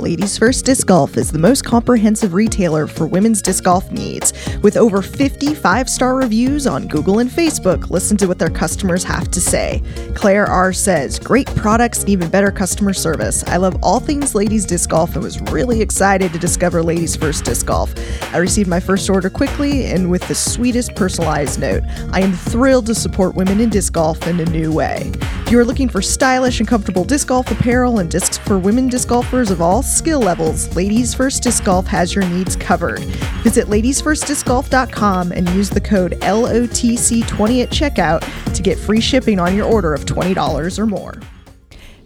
Ladies First Disc Golf is the most comprehensive retailer for women's disc golf needs. With over 50 five star reviews on Google and Facebook, listen to what their customers have to say. Claire R. says, Great products even better customer service. I love all things ladies disc golf and was really excited to discover Ladies First Disc Golf. I received my first order quickly and with the sweetest personalized note. I am thrilled to support women in disc golf in a new way. If you are looking for stylish and comfortable disc golf apparel and discs for women disc golfers of all skill levels, Ladies First Disc Golf has your needs covered. Visit ladiesfirstdiscgolf.com and use the code LOTC20 at checkout to get free shipping on your order of $20 or more.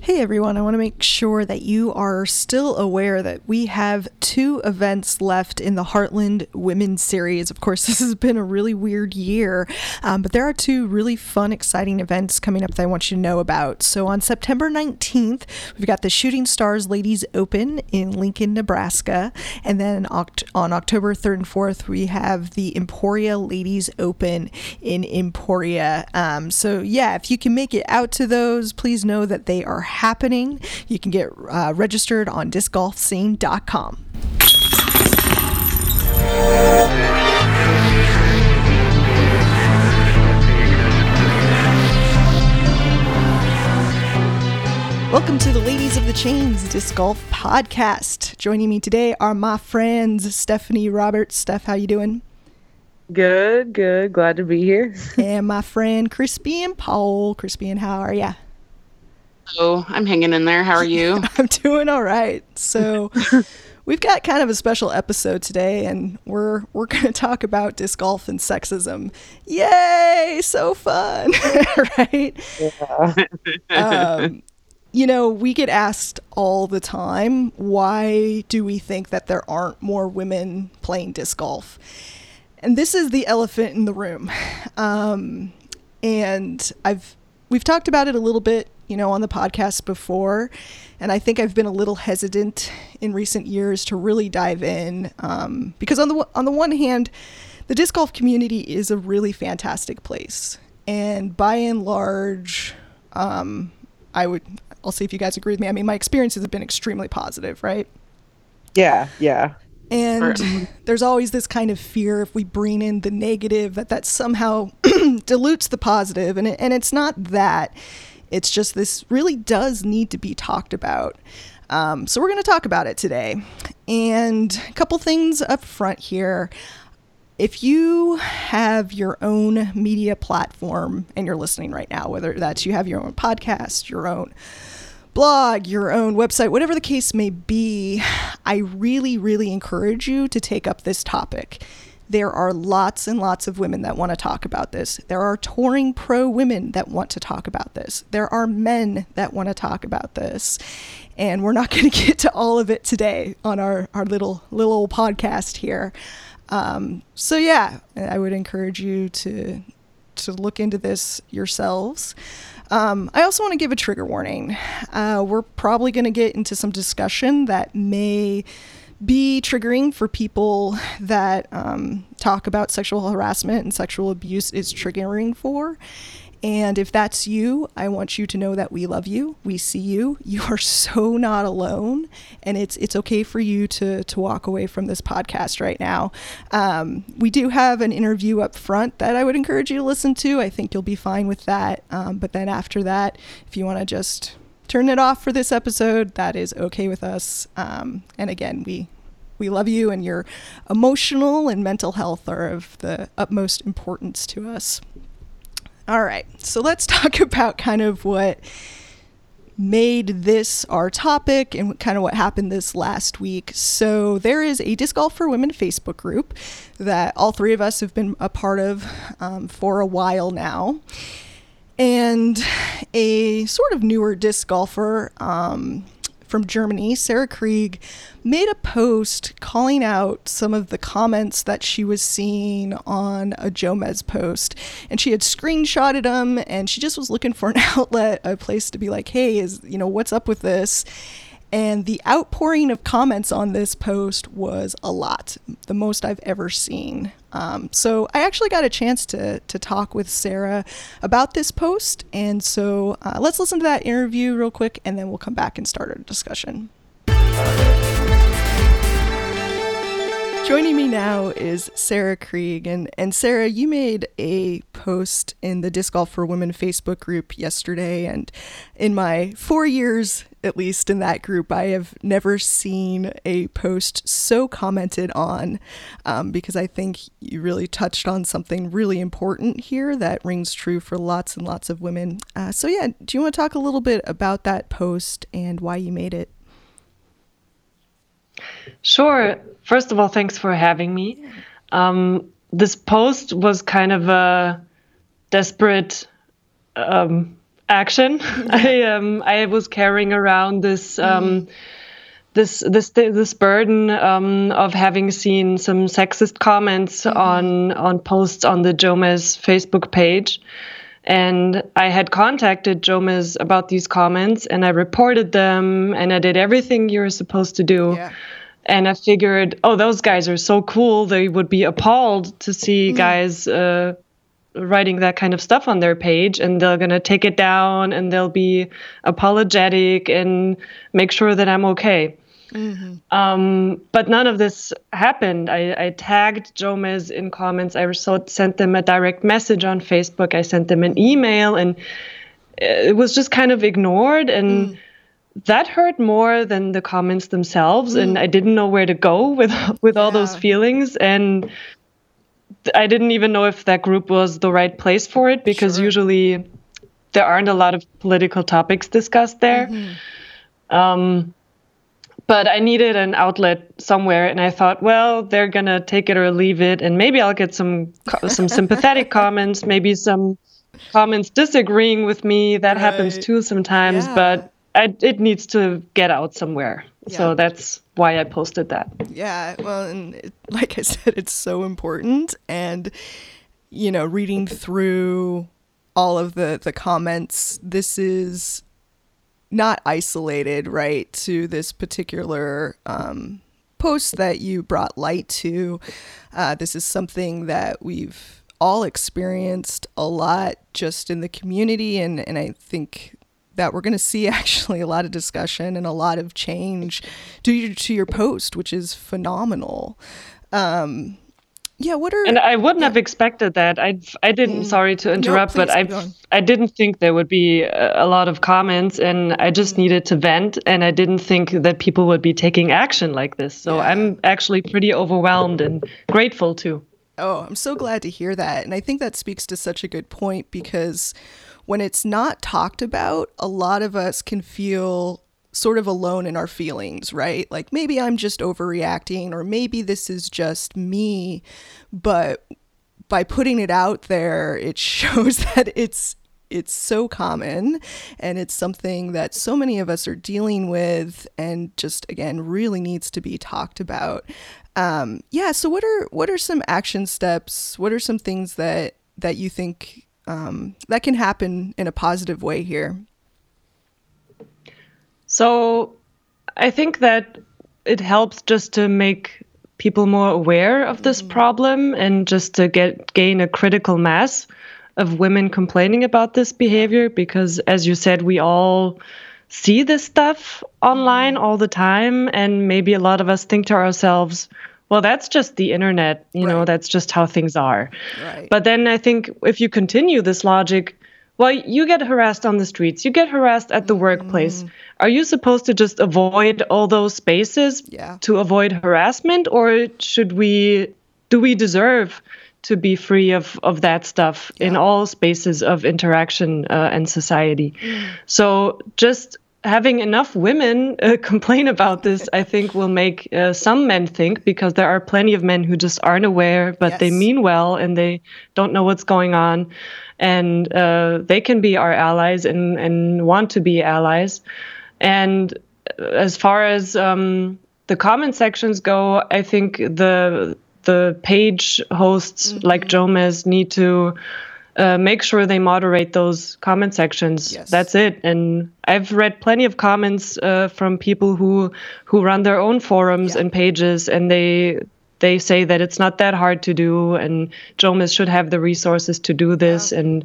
Hey everyone, I want to make sure that you are still aware that we have two events left in the Heartland Women's Series. Of course, this has been a really weird year, um, but there are two really fun, exciting events coming up that I want you to know about. So on September 19th, we've got the Shooting Stars Ladies Open in Lincoln, Nebraska. And then on October 3rd and 4th, we have the Emporia Ladies Open in Emporia. Um, so yeah, if you can make it out to those, please know that they are happening. You can get uh, registered on discgolfscene.com. Welcome to the Ladies of the Chains Disc Golf Podcast. Joining me today are my friends Stephanie Roberts. Steph, how you doing? Good, good. Glad to be here. and my friend Crispian Paul. Crispian how are ya? Oh, I'm hanging in there. How are you? I'm doing all right. So, we've got kind of a special episode today, and we're we're going to talk about disc golf and sexism. Yay! So fun, right? Um, you know, we get asked all the time, why do we think that there aren't more women playing disc golf? And this is the elephant in the room. Um, and I've we've talked about it a little bit you know, on the podcast before. And I think I've been a little hesitant in recent years to really dive in um, because on the on the one hand, the disc golf community is a really fantastic place, and by and large, um, I would I'll see if you guys agree with me. I mean, my experiences have been extremely positive, right? Yeah, yeah. And there's always this kind of fear if we bring in the negative that that somehow dilutes the positive, and it, and it's not that it's just this really does need to be talked about. Um, so we're going to talk about it today. And a couple things up front here. If you have your own media platform and you're listening right now, whether that's you have your own podcast, your own blog, your own website, whatever the case may be, I really, really encourage you to take up this topic. There are lots and lots of women that want to talk about this. There are touring pro women that want to talk about this. There are men that want to talk about this. And we're not going to get to all of it today on our, our little little old podcast here. Um, so yeah, I would encourage you to to look into this yourselves. Um, I also want to give a trigger warning. Uh, we're probably going to get into some discussion that may be triggering for people that um, talk about sexual harassment and sexual abuse is triggering for. And if that's you, I want you to know that we love you. We see you. You are so not alone, and it's it's okay for you to to walk away from this podcast right now. Um, we do have an interview up front that I would encourage you to listen to. I think you'll be fine with that. Um, but then after that, if you want to just turn it off for this episode, that is okay with us. Um, and again, we we love you, and your emotional and mental health are of the utmost importance to us. All right, so let's talk about kind of what made this our topic and kind of what happened this last week. So, there is a Disc Golf for Women Facebook group that all three of us have been a part of um, for a while now. And a sort of newer disc golfer um, from Germany, Sarah Krieg, made a post calling out some of the comments that she was seeing on a Jomez post. And she had screenshotted them and she just was looking for an outlet, a place to be like, hey, is, you know, what's up with this? And the outpouring of comments on this post was a lot, the most I've ever seen. Um, so I actually got a chance to, to talk with Sarah about this post. And so uh, let's listen to that interview real quick, and then we'll come back and start our discussion. Joining me now is Sarah Krieg. And, and Sarah, you made a post in the Disc Golf for Women Facebook group yesterday. And in my four years, at least in that group, I have never seen a post so commented on um, because I think you really touched on something really important here that rings true for lots and lots of women. Uh, so, yeah, do you want to talk a little bit about that post and why you made it? Sure. First of all, thanks for having me. Um, this post was kind of a desperate um, action. I um, I was carrying around this um, this this this burden um, of having seen some sexist comments on on posts on the Jomez Facebook page. And I had contacted Jomez about these comments and I reported them and I did everything you're supposed to do. Yeah. And I figured, oh, those guys are so cool. They would be appalled to see guys uh, writing that kind of stuff on their page, and they're going to take it down and they'll be apologetic and make sure that I'm okay. Um, but none of this happened. I, I tagged Jomez in comments. I so- sent them a direct message on Facebook. I sent them an email, and it was just kind of ignored. And that hurt more than the comments themselves. And I didn't know where to go with with all those feelings. And I didn't even know if that group was the right place for it because Sure. usually there aren't a lot of political topics discussed there. Um, but I needed an outlet somewhere, and I thought, well, they're gonna take it or leave it, and maybe I'll get some some sympathetic comments, maybe some comments disagreeing with me. That happens too sometimes, Yeah. but I, it needs to get out somewhere. Yeah. So that's why I posted that. Yeah, well, and it, like I said, it's so important. And, you know, reading through all of the, the comments, this is not isolated, right, to this particular um, post that you brought light to. Uh, this is something that we've all experienced a lot just in the community. And, and I think that we're going to see actually a lot of discussion and a lot of change due to your post, which is phenomenal. Um, yeah, what are And I wouldn't have expected that. I I didn't. Sorry to interrupt, but Mm. I. I didn't think there would be a, a lot of comments, and I Mm. just needed to vent, and I didn't think that people would be taking action like this. So Yeah. I'm actually pretty overwhelmed and grateful too. Oh, I'm so glad to hear that. And I think that speaks to such a good point because when it's not talked about, a lot of us can feel sort of alone in our feelings, right? Like maybe I'm just overreacting or maybe this is just me, but by putting it out there, it shows that it's it's so common and it's something that so many of us are dealing with and just again really needs to be talked about um, yeah so what are what are some action steps what are some things that that you think um, that can happen in a positive way here. So I think that it helps just to make people more aware of this problem and just to get gain a critical mass of women complaining about this behavior because as you said we all see this stuff online all the time and maybe a lot of us think to ourselves well that's just the internet you know that's just how things are right but then I think if you continue this logic, well, you get harassed on the streets, you get harassed at the workplace. Are you supposed to just avoid all those spaces Yeah. to avoid harassment, or should we? Do we deserve to be free of of that stuff in all spaces of interaction uh, and society? So just having enough women uh, complain about this, I think, will make uh, some men think because there are plenty of men who just aren't aware, but they mean well and they don't know what's going on, and uh, they can be our allies and and want to be allies. And uh, as far as um, the comment sections go, I think the the page hosts Mm-hmm. like Jomez need to uh, make sure they moderate those comment sections. Yes. That's it. And I've read plenty of comments uh, from people who who run their own forums Yeah. and pages, and they they say that it's not that hard to do, and Jomez should have the resources to do this. And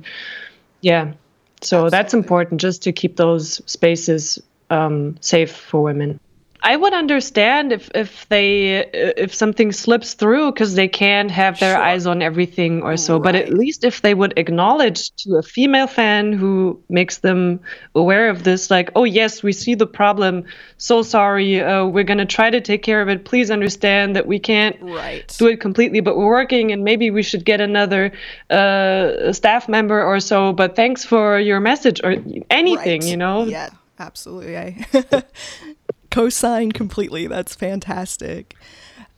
yeah, so that's important just to keep those spaces um, safe for women. I would understand if if they if something slips through because they can't have their Sure. eyes on everything or so. But at least if they would acknowledge to a female fan who makes them aware of this, like, oh yes, we see the problem. So sorry. Uh, we're gonna try to take care of it. Please understand that we can't Right. do it completely, but we're working, and maybe we should get another uh, staff member or so. But thanks for your message or anything, Right. you know. Yeah, absolutely. I co-sign completely. That's fantastic.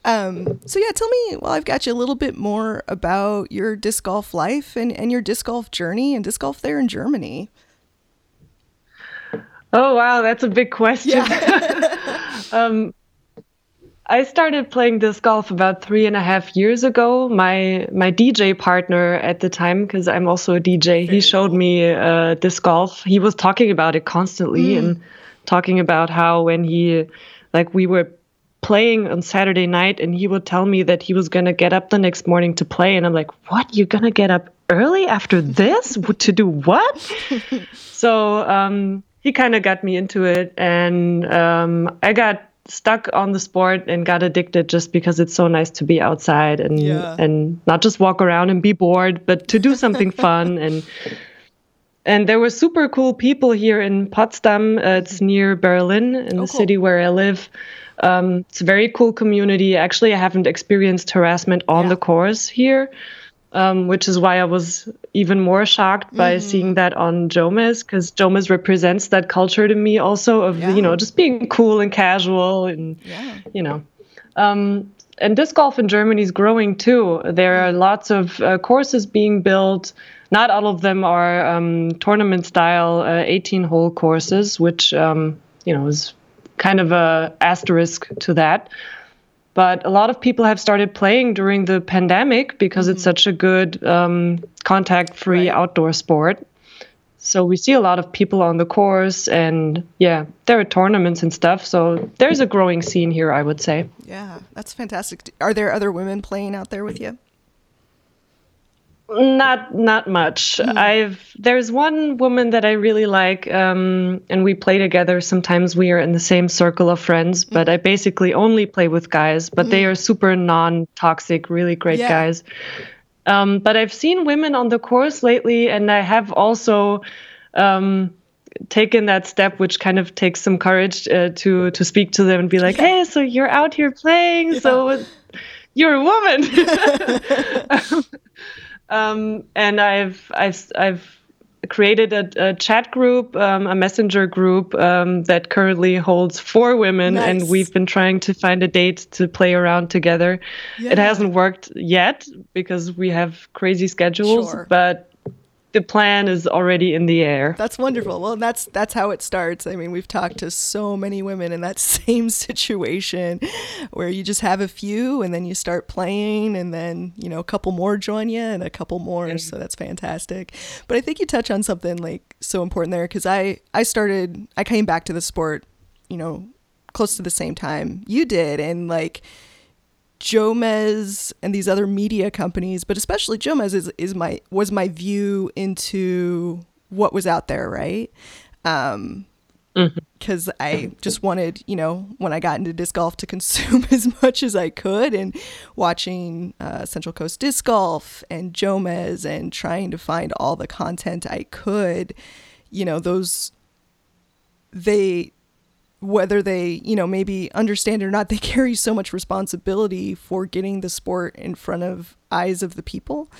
Um, so yeah, tell me. Well, I've got you a little bit more about your disc golf life and, and your disc golf journey and disc golf there in Germany. Oh wow, that's a big question. um, I started playing disc golf about three and a half years ago. My my DJ partner at the time, because I'm also a DJ, he showed me uh, disc golf. He was talking about it constantly and talking about how when he, like, we were playing on Saturday night, and he would tell me that he was gonna get up the next morning to play, and I'm like, what? You're gonna get up early after this to do what? so um, he kind of got me into it, and um, I got stuck on the sport and got addicted just because it's so nice to be outside and Yeah. and not just walk around and be bored, but to do something fun and. And there were super cool people here in Potsdam. Uh, it's near Berlin, in Oh, the cool. city where I live. Um, it's a very cool community. Actually, I haven't experienced harassment on Yeah. the course here, um, which is why I was even more shocked by Mm-hmm. seeing that on Jomez, because Jomez represents that culture to me also of, Yeah. you know, just being cool and casual and, Yeah. you know. Um, and disc golf in Germany is growing too. There are lots of uh, courses being built. Not all of them are um, tournament style uh, 18 hole courses, which um, you know is kind of a asterisk to that. But a lot of people have started playing during the pandemic because it's such a good um, contact free Right. outdoor sport. So we see a lot of people on the course, and yeah, there are tournaments and stuff. So there's a growing scene here, I would say. Yeah, that's fantastic. Are there other women playing out there with you? Not not much. I've there's one woman that I really like, um, and we play together. Sometimes we are in the same circle of friends, but I basically only play with guys. But they are super non-toxic, really great Yeah. guys. Um, but I've seen women on the course lately, and I have also um, taken that step, which kind of takes some courage uh, to to speak to them and be like, "Hey, so you're out here playing, so you're a woman." um, and I've I've I've created a, a chat group, um, a messenger group um, that currently holds four women, Nice. and we've been trying to find a date to play around together. Yeah. It hasn't worked yet because we have crazy schedules, Sure. but the plan is already in the air. That's wonderful. Well, that's that's how it starts. I mean, we've talked to so many women in that same situation where you just have a few and then you start playing and then, you know, a couple more join you and a couple more. So that's fantastic. But I think you touch on something like so important there cuz I I started I came back to the sport, you know, close to the same time you did and like Jomez and these other media companies, but especially Jomez is, is my was my view into what was out there, right? Um, because I just wanted, you know, when I got into disc golf to consume as much as I could and watching uh, Central Coast Disc Golf and Jomez and trying to find all the content I could, you know, those they whether they you know maybe understand it or not they carry so much responsibility for getting the sport in front of eyes of the people.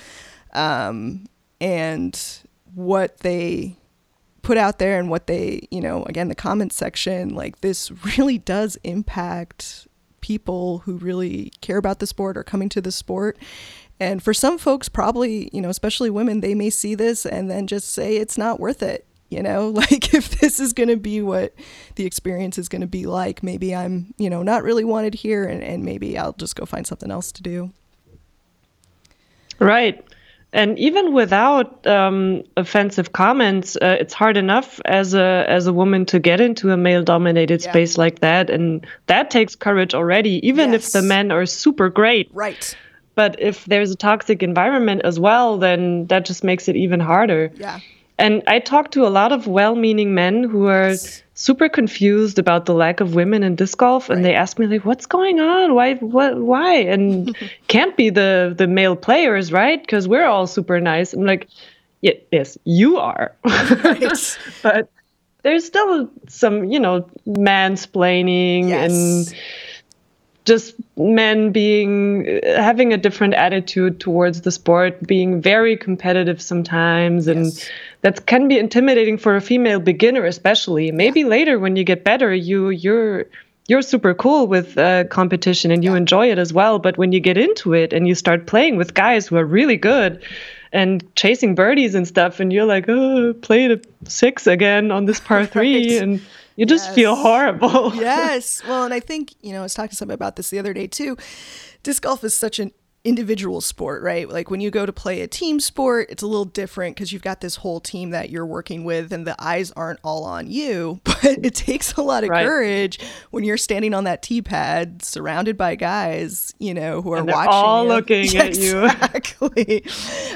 Um, and what they put out there and what they you know again the comment section like this really does impact people who really care about the sport or coming to the sport. And for some folks probably you know especially women they may see this and then just say it's not worth it you know like if this is going to be what the experience is going to be like maybe i'm you know not really wanted here and, and maybe i'll just go find something else to do Right. And even without um, offensive comments, uh, it's hard enough as a as a woman to get into a male-dominated Yeah. space like that, and that takes courage already. Even if the men are super great, right but if there's a toxic environment as well, then that just makes it even harder. yeah And I talk to a lot of well-meaning men who are super confused about the lack of women in disc golf and they ask me like what's going on? Why what why? And can't be the the male players right? Because we're all super nice. I'm like yeah, yes you are. Right. but there's still some you know mansplaining Yes. and just men being having a different attitude towards the sport being very competitive sometimes and Yes. That can be intimidating for a female beginner especially maybe later when you get better you you're you're super cool with uh, competition and you enjoy it as well but when you get into it and you start playing with guys who are really good and chasing birdies and stuff and you're like oh played a six again on this par three Right. and you just feel horrible yes. Well, and I think, you know, I was talking to somebody about this the other day too. Disc golf is such an individual sport, right? Like when you go to play a team sport, it's a little different because you've got this whole team that you're working with and the eyes aren't all on you. But it takes a lot of Right. courage when you're standing on that tee pad surrounded by guys, you know, who are watching all you. looking at you. Exactly.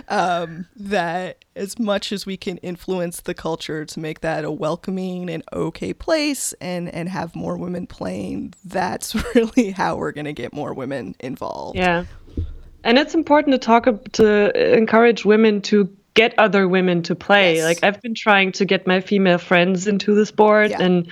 um, that as much as we can influence the culture to make that a welcoming and okay place and and have more women playing, that's really how we're going to get more women involved. Yeah. And it's important to talk to encourage women to get other women to play. Yes. Like I've been trying to get my female friends into the sport Yeah. and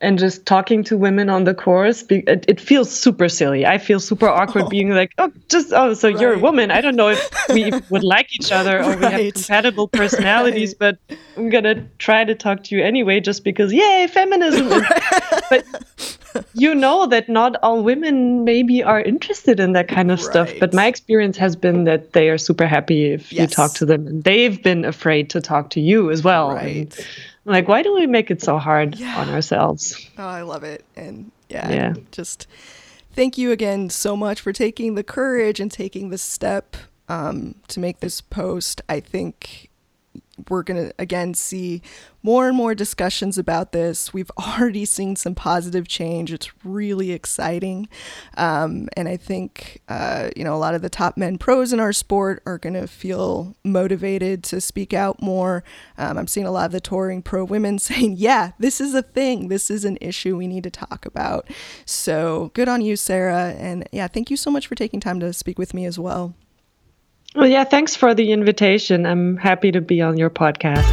and just talking to women on the course it, it feels super silly. I feel super awkward oh. being like, "Oh, just oh, so you're a woman. I don't know if we would like each other or we have compatible personalities, but I'm going to try to talk to you anyway just because yay, feminism." but you know that not all women maybe are interested in that kind of stuff but my experience has been that they are super happy if you talk to them and they've been afraid to talk to you as well And, Right. like why do we make it so hard Yeah. on ourselves Oh, I love it. And yeah, Yeah. just thank you again so much for taking the courage and taking the step um, to make this post. I think we're going to again see more and more discussions about this. We've already seen some positive change. It's really exciting. Um, and I think, uh, you know, a lot of the top men pros in our sport are going to feel motivated to speak out more. Um, I'm seeing a lot of the touring pro women saying, yeah, this is a thing. This is an issue we need to talk about. So good on you, Sarah. And yeah, thank you so much for taking time to speak with me as well. Well yeah thanks for the invitation i'm happy to be on your podcast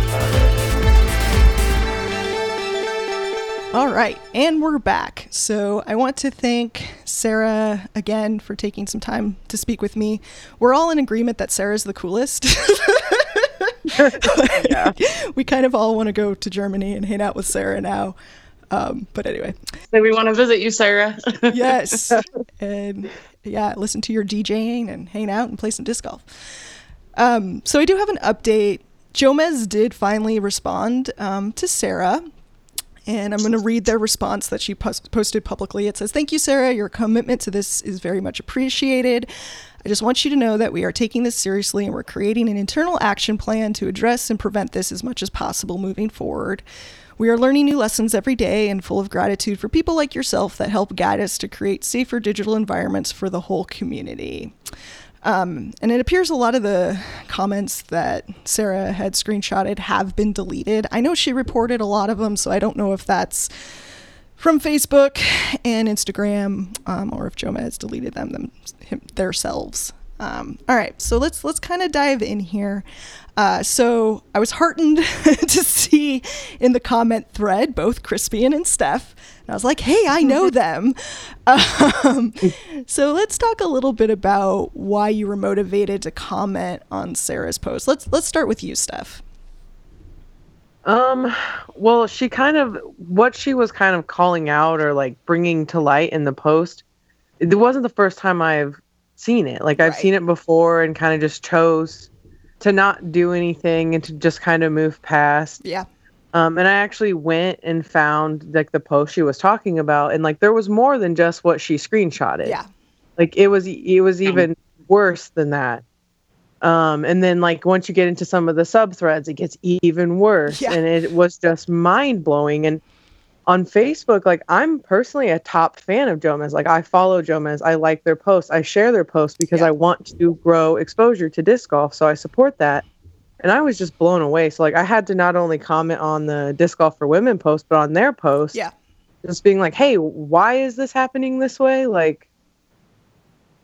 All right, and we're back. So I want to thank Sarah again for taking some time to speak with me. We're all in agreement that Sarah's the coolest. we kind of all want to go to Germany and hang out with Sarah now. Um, but anyway, So we want to visit you, Sarah. yes. and yeah, listen to your DJing and hang out and play some disc golf. Um, so I do have an update. Jomez did finally respond um, to Sarah. And I'm going to read their response that she post- posted publicly. It says, Thank you, Sarah. Your commitment to this is very much appreciated. I just want you to know that we are taking this seriously and we're creating an internal action plan to address and prevent this as much as possible moving forward. We are learning new lessons every day and full of gratitude for people like yourself that help guide us to create safer digital environments for the whole community. Um, and it appears a lot of the comments that Sarah had screenshotted have been deleted. I know she reported a lot of them, so I don't know if that's from Facebook and Instagram, um, or if Jomez has deleted them, them him, themselves. Um, all right, so let's let's kind of dive in here. Uh, so I was heartened to see in the comment thread both Crispian and Steph, and I was like, "Hey, I know them." Um, so let's talk a little bit about why you were motivated to comment on Sarah's post. Let's let's start with you, Steph. Um, well, she kind of what she was kind of calling out or like bringing to light in the post. It wasn't the first time I've seen it. Like I've Right. seen it before and kind of just chose to not do anything and to just kind of move past. Yeah. Um, and I actually went and found like the post she was talking about, and like there was more than just what she screenshotted. Yeah. Like it was it was even worse than that. Um, and then like once you get into some of the sub threads, it gets even worse. Yeah. And it was just mind blowing. And on Facebook, like I'm personally a top fan of Jomez. Like I follow Jomez. I like their posts. I share their posts because Yeah. I want to grow exposure to disc golf. So I support that. and I was just blown away. So like I had to not only comment on the disc golf for women post, but on their post, Yeah. just being like, "Hey, why is this happening this way?" Like,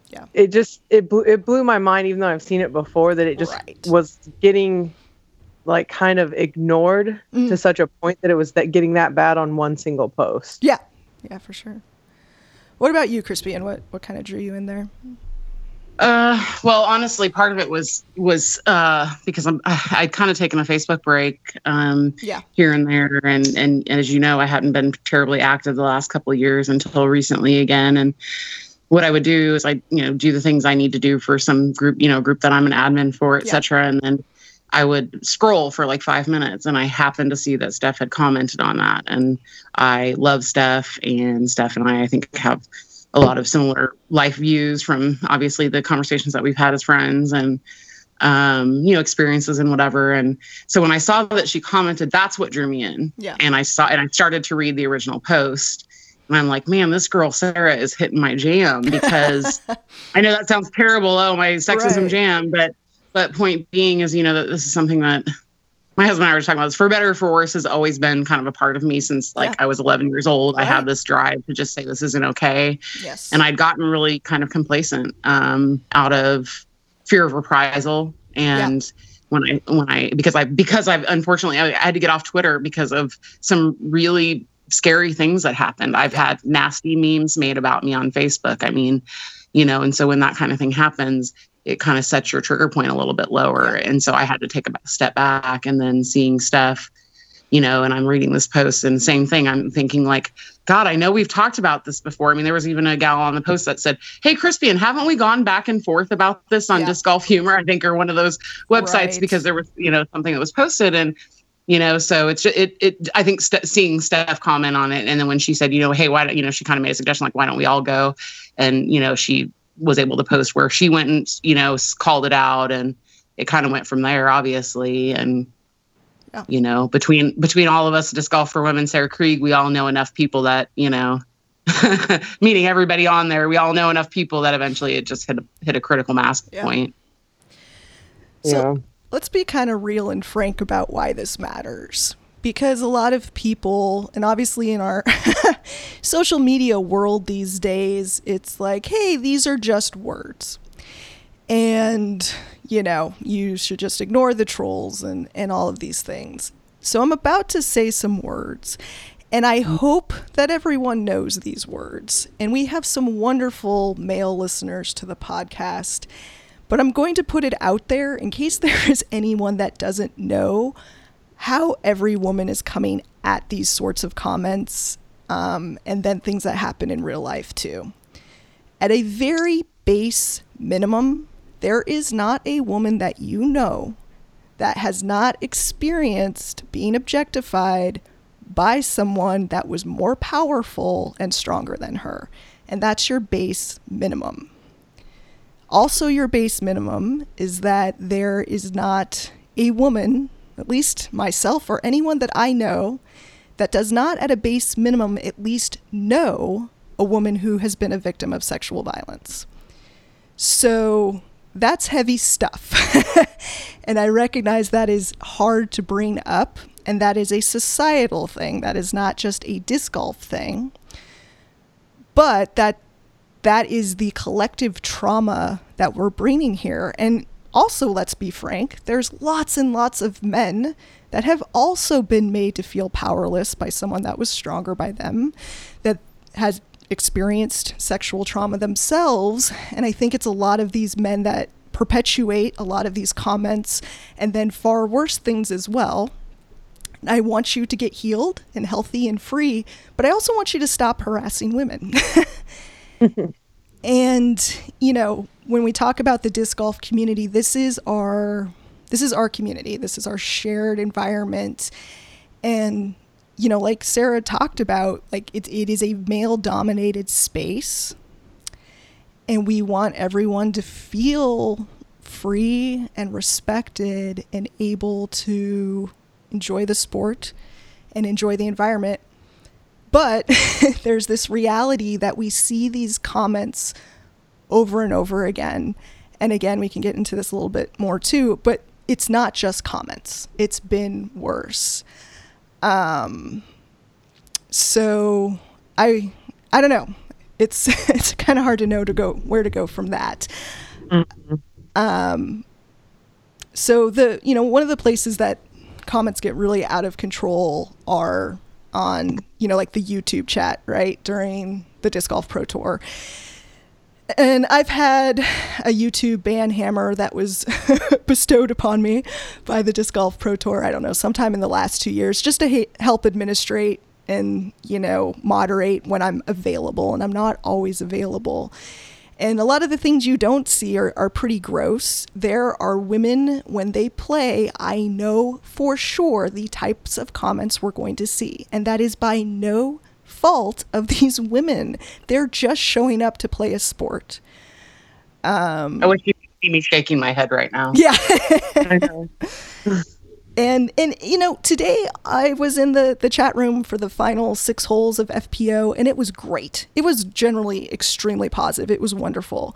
Yeah. it just it blew it blew my mind, even though I've seen it before. That it just Right. was getting like kind of ignored Mm. to such a point that it was that getting that bad on one single post. Yeah. Yeah, for sure. What about you, Crispian, What what kind of drew you in there? Uh, well, honestly, part of it was was uh, because I'm I'd kind of taken a Facebook break um, Yeah. here and there, and and as you know, I hadn't been terribly active the last couple of years until recently again. And what I would do is I you know do the things I need to do for some group you know group that I'm an admin for, Yeah. etc. And then I would scroll for like five minutes, and I happened to see that Steph had commented on that, and I love Steph, and Steph and I I think have a lot of similar life views from obviously the conversations that we've had as friends and um, you know experiences and whatever and so when i saw that she commented that's what drew me in Yeah. and i saw and i started to read the original post and i'm like man this girl sarah is hitting my jam because i know that sounds terrible oh my sexism Right. jam but but point being is you know that this is something that my husband and I were talking about this. For better or for worse, has always been kind of a part of me since like Yeah. I was 11 years old. I had this drive to just say this isn't okay Yes. and I'd gotten really kind of complacent um, out of fear of reprisal and when I when I because I because I've unfortunately I had to get off Twitter because of some really scary things that happened. I've had nasty memes made about me on Facebook. I mean, you know, and so when that kind of thing happens, it kind of sets your trigger point a little bit lower. And so I had to take a step back and then seeing stuff you know, and I'm reading this post and same thing. I'm thinking like, God, I know we've talked about this before. I mean, there was even a gal on the post that said, Hey, Crispian, haven't we gone back and forth about this on Yeah. Disc Golf Humor? I think, or one of those websites Right. because there was, you know, something that was posted and, you know, so it's ju- it, it, I think st- seeing Steph comment on it. And then when she said, you know, Hey, why don't, you know, she kind of made a suggestion, like, why don't we all go? And, you know, she was able to post where she went and, you know, called it out and it kind of went from there, obviously. And, Yeah. you know between between all of us disc golf for women sarah krieg we all know enough people that you know meeting everybody on there we all know enough people that eventually it just hit a, hit a critical mass Yeah. point So- yeah. let's be kind of real and frank about why this matters. Because a lot of people, and obviously in our social media world these days, it's like, hey, these are just words. And, you know, you should just ignore the trolls and, and all of these things. So I'm about to say some words. And I hope that everyone knows these words. And we have some wonderful male listeners to the podcast. But I'm going to put it out there in case there is anyone that doesn't know how every woman is coming at these sorts of comments um, and then things that happen in real life too. At a very base minimum, there is not a woman that you know that has not experienced being objectified by someone that was more powerful and stronger than her. And that's your base minimum. Also, your base minimum is that there is not a woman, at least myself or anyone that I know, that does not, at a base minimum, at least know a woman who has been a victim of sexual violence. So that's heavy stuff. and I recognize that is hard to bring up, and that is a societal thing. That is not just a disc golf thing. But that that is the collective trauma that we're bringing here. And also, let's be frank, there's lots and lots of men that have also been made to feel powerless by someone that was stronger by them, that has experienced sexual trauma themselves. And I think it's a lot of these men that perpetuate a lot of these comments and then far worse things as well. I want you to get healed and healthy and free, but I also want you to stop harassing women. and, you know, when we talk about the disc golf community, this is our this is our community. This is our shared environment. And, you know, like Sarah talked about, like it, it is a male dominated space. And we want everyone to feel free and respected and able to enjoy the sport and enjoy the environment. But there's this reality that we see these comments over and over again. And again, we can get into this a little bit more too, but it's not just comments. It's been worse. Um, so I I don't know. It's it's kind of hard to know to go where to go from that. Mm-hmm. Um, so the you know one of the places that comments get really out of control are on you know like the YouTube chat right during the disc golf pro tour and I've had a YouTube ban hammer that was bestowed upon me by the Disc Golf Pro Tour, I don't know, sometime in the last two years, just to ha- help administrate and, you know, moderate when I'm available. And I'm not always available. And a lot of the things you don't see are, are pretty gross. There are women, when they play, I know for sure the types of comments we're going to see. And that is by no fault of these women. They're just showing up to play a sport. Um, I wish you could see me shaking my head right now. Yeah. and and you know today I was in the the chat room for the final six holes of FPO and it was great. It was generally extremely positive. It was wonderful.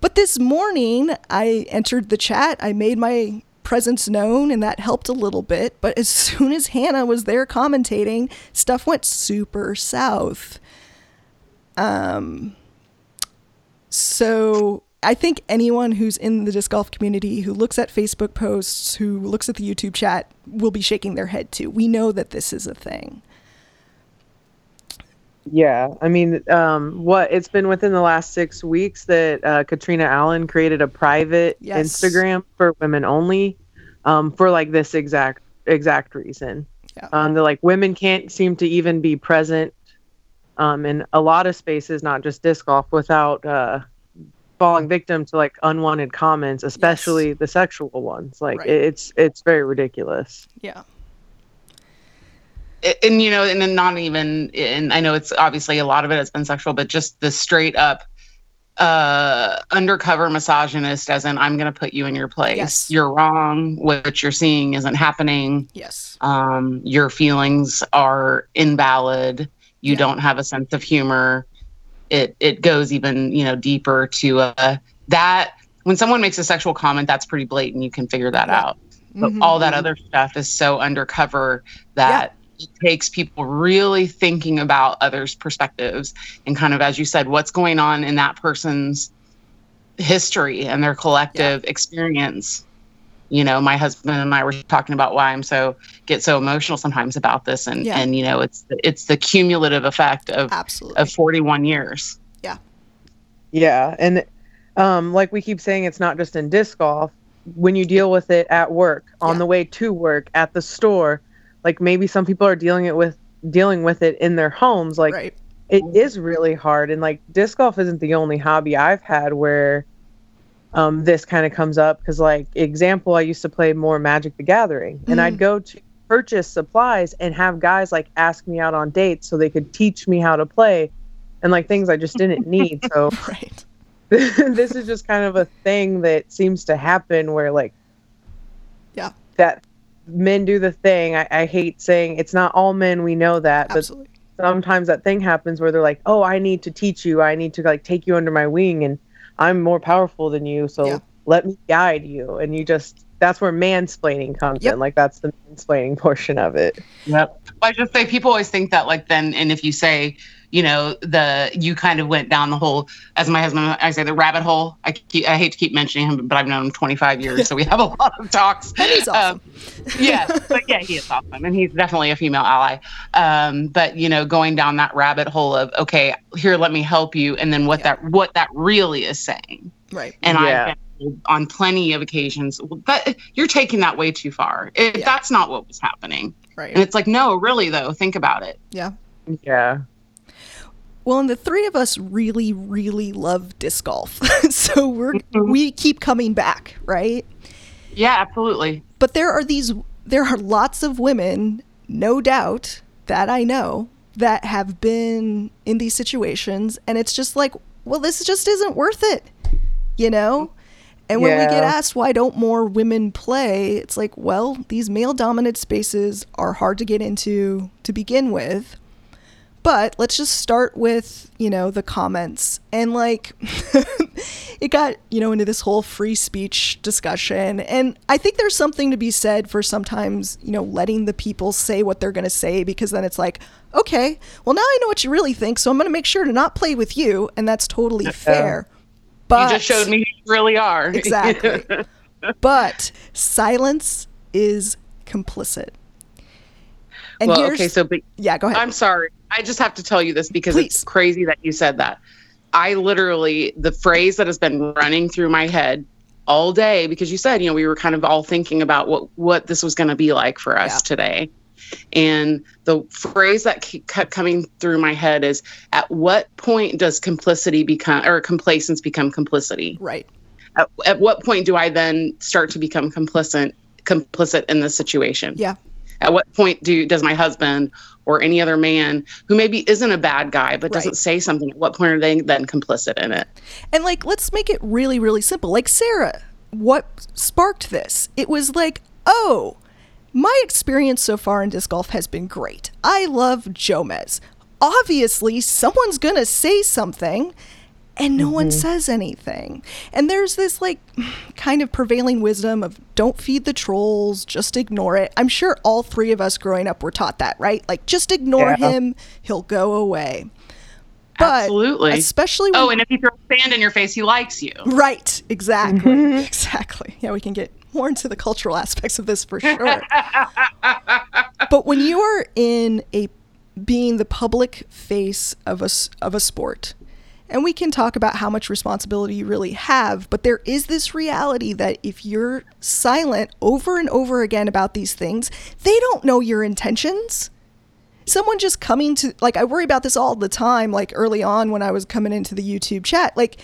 But this morning I entered the chat. I made my presence known, and that helped a little bit. But as soon as Hannah was there commentating, stuff went super south. Um, so I think anyone who's in the disc golf community who looks at Facebook posts, who looks at the YouTube chat, will be shaking their head too. We know that this is a thing. Yeah, I mean, um, what it's been within the last six weeks that uh, Catrina Allen created a private yes. Instagram for women only, um, for like this exact exact reason. Yeah. Um, they're like women can't seem to even be present um, in a lot of spaces, not just disc golf, without uh, falling victim to like unwanted comments, especially yes. the sexual ones. Like right. it's it's very ridiculous. Yeah and you know, and then not even, and I know it's obviously a lot of it has been sexual, but just the straight up uh undercover misogynist as in i'm going to put you in your place. Yes. you're wrong. What you're seeing isn't happening. Yes. Um your feelings are invalid. You yeah. don't have a sense of humor. It it goes even you know deeper to uh that when someone makes a sexual comment that's pretty blatant. You can figure that yeah. out. But mm-hmm. all that other stuff is so undercover that it takes people really thinking about others' perspectives and kind of, as you said, what's going on in that person's history and their collective yeah. experience. You know, my husband and I were talking about why I'm so get so emotional sometimes about this, and yeah. and you know, it's it's the cumulative effect of Absolutely. of 41 years. Yeah. Yeah, and um, like we keep saying, it's not just in disc golf. When you deal with it at work, on yeah. the way to work, at the store, like maybe some people are dealing it with dealing with it in their homes like right. it is really hard and like disc golf isn't the only hobby i've had where um, this kind of comes up because like example i used to play more magic the gathering and mm. i'd go to purchase supplies and have guys like ask me out on dates so they could teach me how to play and like things i just didn't need so right this is just kind of a thing that seems to happen where like yeah that men do the thing. I, I hate saying it's not all men. We know that, Absolutely. but sometimes that thing happens where they're like, "Oh, I need to teach you. I need to like take you under my wing, and I'm more powerful than you, so yeah. let me guide you." And you just that's where mansplaining comes yep. in. Like that's the mansplaining portion of it. Yep. I just say people always think that like then, and if you say you know the you kind of went down the whole as my husband i say the rabbit hole. I keep, i hate to keep mentioning him but i've known him 25 years so we have a lot of talks. He's awesome. Um, yeah but yeah he is awesome and he's definitely a female ally. Um, but you know going down that rabbit hole of okay here let me help you and then what yeah. that what that really is saying. Right. And yeah. i on plenty of occasions but you're taking that way too far. It, yeah. that's not what was happening. Right. And it's like no really though think about it. Yeah. Yeah well, and the three of us really, really love disc golf. so we're mm-hmm. we keep coming back, right? Yeah, absolutely. But there are these there are lots of women, no doubt, that I know that have been in these situations and it's just like, well, this just isn't worth it. You know? And when yeah. we get asked why don't more women play, it's like, well, these male dominant spaces are hard to get into to begin with But let's just start with, you know, the comments. And like, it got, you know, into this whole free speech discussion. And I think there's something to be said for sometimes, you know, letting the people say what they're going to say because then it's like, okay, well, now I know what you really think. So I'm going to make sure to not play with you. And that's totally fair. But you just showed me who you really are. Exactly. but silence is complicit. And well, okay, so but yeah, go ahead. I'm sorry. I just have to tell you this because Please. it's crazy that you said that. I literally the phrase that has been running through my head all day because you said, you know, we were kind of all thinking about what what this was going to be like for us Yeah. today. And the phrase that kept coming through my head is at what point does complicity become or complacence become complicity? right. At, at what point do I then start to become complicit complicit in this situation? Yeah. At what point do does my husband or any other man who maybe isn't a bad guy but doesn't say something, at what point are they then complicit in it? And like, let's make it really, really simple. Like, Sarah, what sparked this? It was like, oh, my experience so far in disc golf has been great. I love Jomez. Obviously, someone's going to say something. And no one mm-hmm. says anything. And there's this like kind of prevailing wisdom of don't feed the trolls, just ignore it. I'm sure all three of us growing up were taught that, right? Like just ignore Yeah. him, he'll go away. But Absolutely. especially oh, when Oh, and if you throw sand in your face, he likes you. Right, exactly. Mm-hmm. Exactly. Yeah, we can get more into the cultural aspects of this for sure. but when you are in a being the public face of a s- of a sport, and we can talk about how much responsibility you really have, but there is this reality that if you're silent over and over again about these things, they don't know your intentions someone just coming to like I worry about this all the time like early on when I was coming into the YouTube chat like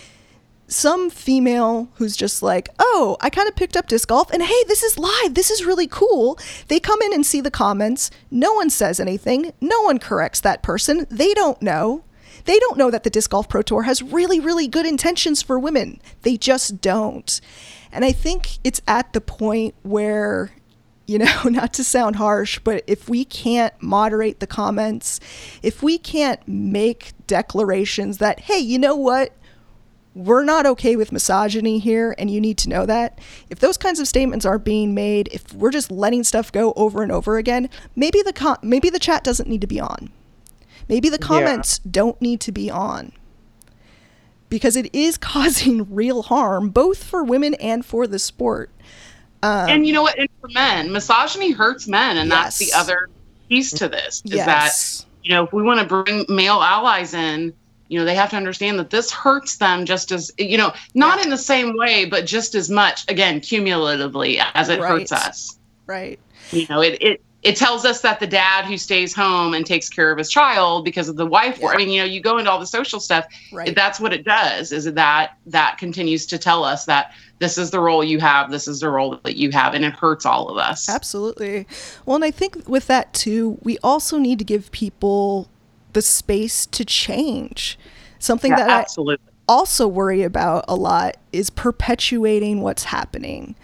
some female who's just like, "Oh, I kind of picked up disc golf and hey, this is live. This is really cool." They come in and see the comments. No one says anything. No one corrects that person. They don't know. They don't know that the Disc Golf Pro Tour has really really good intentions for women. They just don't. And I think it's at the point where you know, not to sound harsh, but if we can't moderate the comments, if we can't make declarations that, hey, you know what? We're not okay with misogyny here, and you need to know that. If those kinds of statements aren't being made, if we're just letting stuff go over and over again, maybe the con- maybe the chat doesn't need to be on. Maybe the comments don't need to be on. Because it is causing real harm, both for women and for the sport. Um, and you know what? And for men, misogyny hurts men, and that's the other piece to this. Is that you know if we want to bring male allies in, you know they have to understand that this hurts them just as you know not in the same way, but just as much. Again, cumulatively as it hurts us. Right. You know it it. It tells us that the dad who stays home and takes care of his child because of the wife. I mean, you know, you go into all the social stuff. Right. That's what it does. Is that that continues to tell us that this is the role you have. This is the role that you have, and it hurts all of us. Absolutely. Well, and I think with that too, we also need to give people the space to change. Something Yeah, that I also worry about a lot is perpetuating what's happening.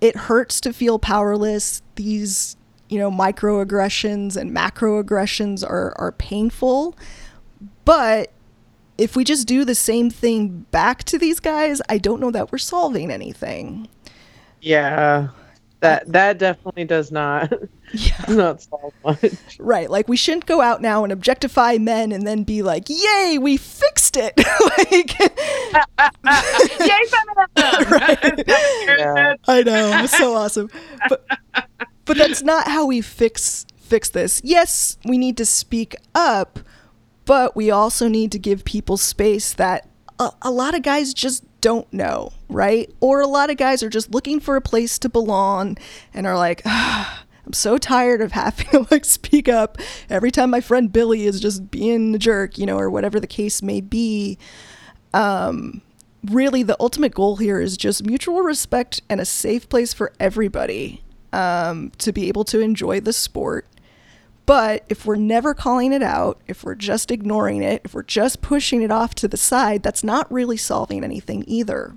It hurts to feel powerless. These, you know, microaggressions and macroaggressions are are painful. But if we just do the same thing back to these guys, I don't know that we're solving anything. Yeah. That that definitely does not Yeah. not solve much. Right. Like we shouldn't go out now and objectify men and then be like, "Yay, we fixed it." like Yay, feminism! Yeah. I know, it's so awesome. But but that's not how we fix fix this. Yes, we need to speak up, but we also need to give people space that a, a lot of guys just don't know, right? Or a lot of guys are just looking for a place to belong and are like, ah, I'm so tired of having to like speak up every time my friend Billy is just being a jerk, you know, or whatever the case may be really the ultimate goal here is just mutual respect and a safe place for everybody um, to be able to enjoy the sport. But if we're never calling it out, if we're just ignoring it, if we're just pushing it off to the side, that's not really solving anything either.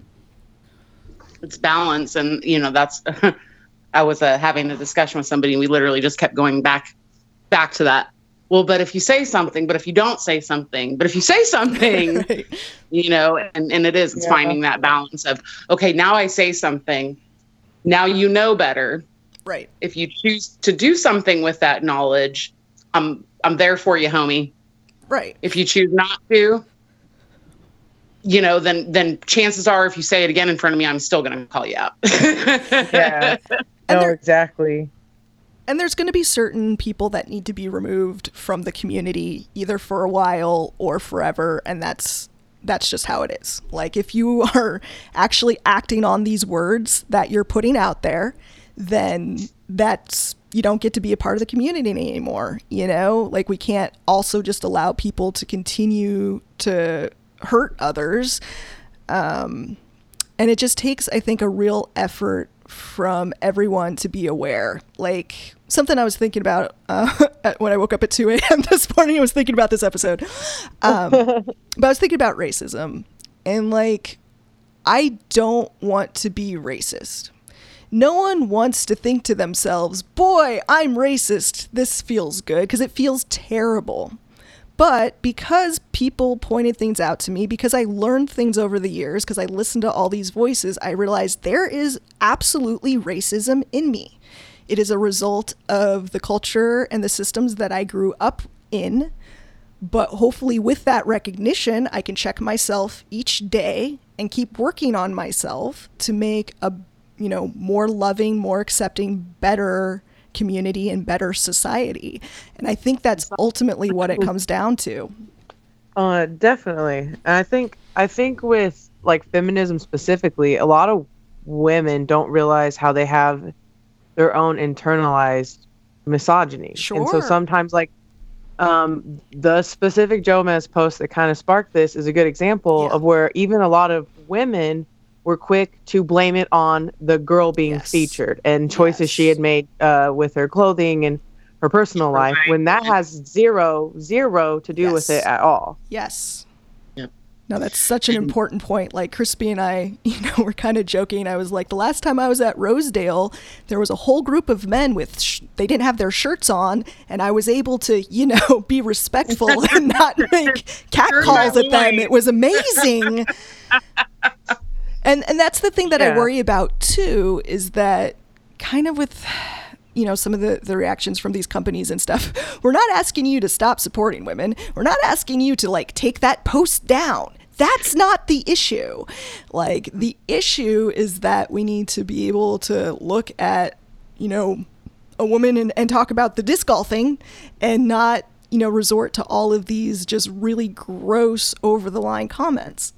it's balance, and you know that's. I was uh, having a discussion with somebody, and we literally just kept going back, back to that well, but if you say something, but if you don't say something, but if you say something, Right. you know, and, and it is, it's Yeah. finding that balance of, okay, now I say something. Now you know better. Right. If you choose to do something with that knowledge, I'm I'm there for you, homie. Right. If you choose not to, you know, then then chances are if you say it again in front of me, I'm still gonna call you out. Yeah. And no, there- exactly. And there's going to be certain people that need to be removed from the community either for a while or forever and that's that's just how it is. Like if you are actually acting on these words that you're putting out there, then that's you don't get to be a part of the community anymore, you know? Like we can't also just allow people to continue to hurt others. Um and it just takes I think a real effort from everyone to be aware. Like something I was thinking about uh, when I woke up at 2 a.m. this morning. I was thinking about this episode, um, but I was thinking about racism, and like I don't want to be racist. No one wants to think to themselves, "Boy, I'm racist. This feels good," because it feels terrible. But because people pointed things out to me, because I learned things over the years, because I listened to all these voices, I realized there is absolutely racism in me. It is a result of the culture and the systems that I grew up in. But hopefully, with that recognition, I can check myself each day and keep working on myself to make a you know more loving, more accepting, better community and better society. And I think that's ultimately what it comes down to. Uh, definitely. And I think I think with like feminism specifically, a lot of women don't realize how they have their own internalized misogyny. Sure. And so sometimes like um, the specific Jomez post that kind of sparked this is a good example Yeah. of where even a lot of women were quick to blame it on the girl being Yes. featured and choices she had made uh, with her clothing and her personal life when that has zero zero to do with it at all. Yes. Yep. No, that's such an important point. Like Crispy and I, you know, we're kind of joking. I was like, the last time I was at Rosedale, there was a whole group of men with, sh- they didn't have their shirts on, and I was able to, you know, be respectful and not make cat calls at them. It was amazing. And and that's the thing that I worry about too is that kind of with you know some of the, the reactions from these companies and stuff we're not asking you to stop supporting women. We're not asking you to like take that post down. That's not the issue. Like the issue is that we need to be able to look at you know a woman and, and talk about the disc golfing and not you know resort to all of these just really gross over the line comments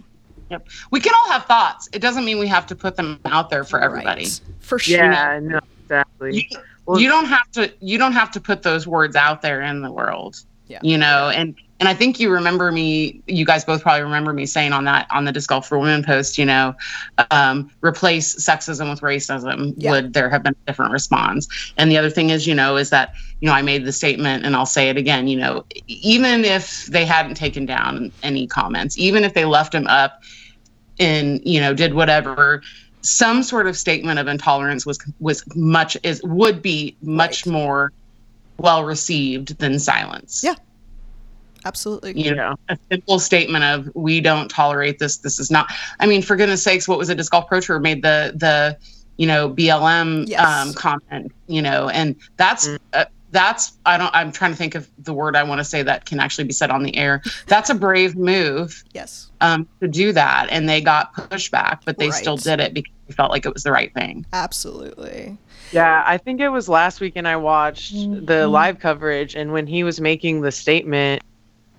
Yep. We can all have thoughts. It doesn't mean we have to put them out there for everybody. Right. for sure Yeah, no, exactly. You, Well- you don't have to you don't have to put those words out there in the world. Yeah. You know, and and I think you remember me you guys both probably remember me saying on that on the disc golf for women post, you know, um, replace sexism with racism Yeah. would there have been a different response. And the other thing is, you know, is that, you know, I made the statement and I'll say it again, you know, even if they hadn't taken down any comments, even if they left them up and you know did whatever some sort of statement of intolerance was was much is would be much Right. more well received than silence Yeah. absolutely you know a simple statement of we don't tolerate this this is not i mean for goodness sakes what was it disc golf pro tour made the the you know blm Yes. um comment you know and that's uh, that's i don't i'm trying to think of the word i want to say that can actually be said on the air that's a brave move yes um, to do that, and they got pushback, but they still did it because they felt like it was the right thing. absolutely Yeah, I think it was last weekend I watched the Mm-hmm. live coverage, and when he was making the statement,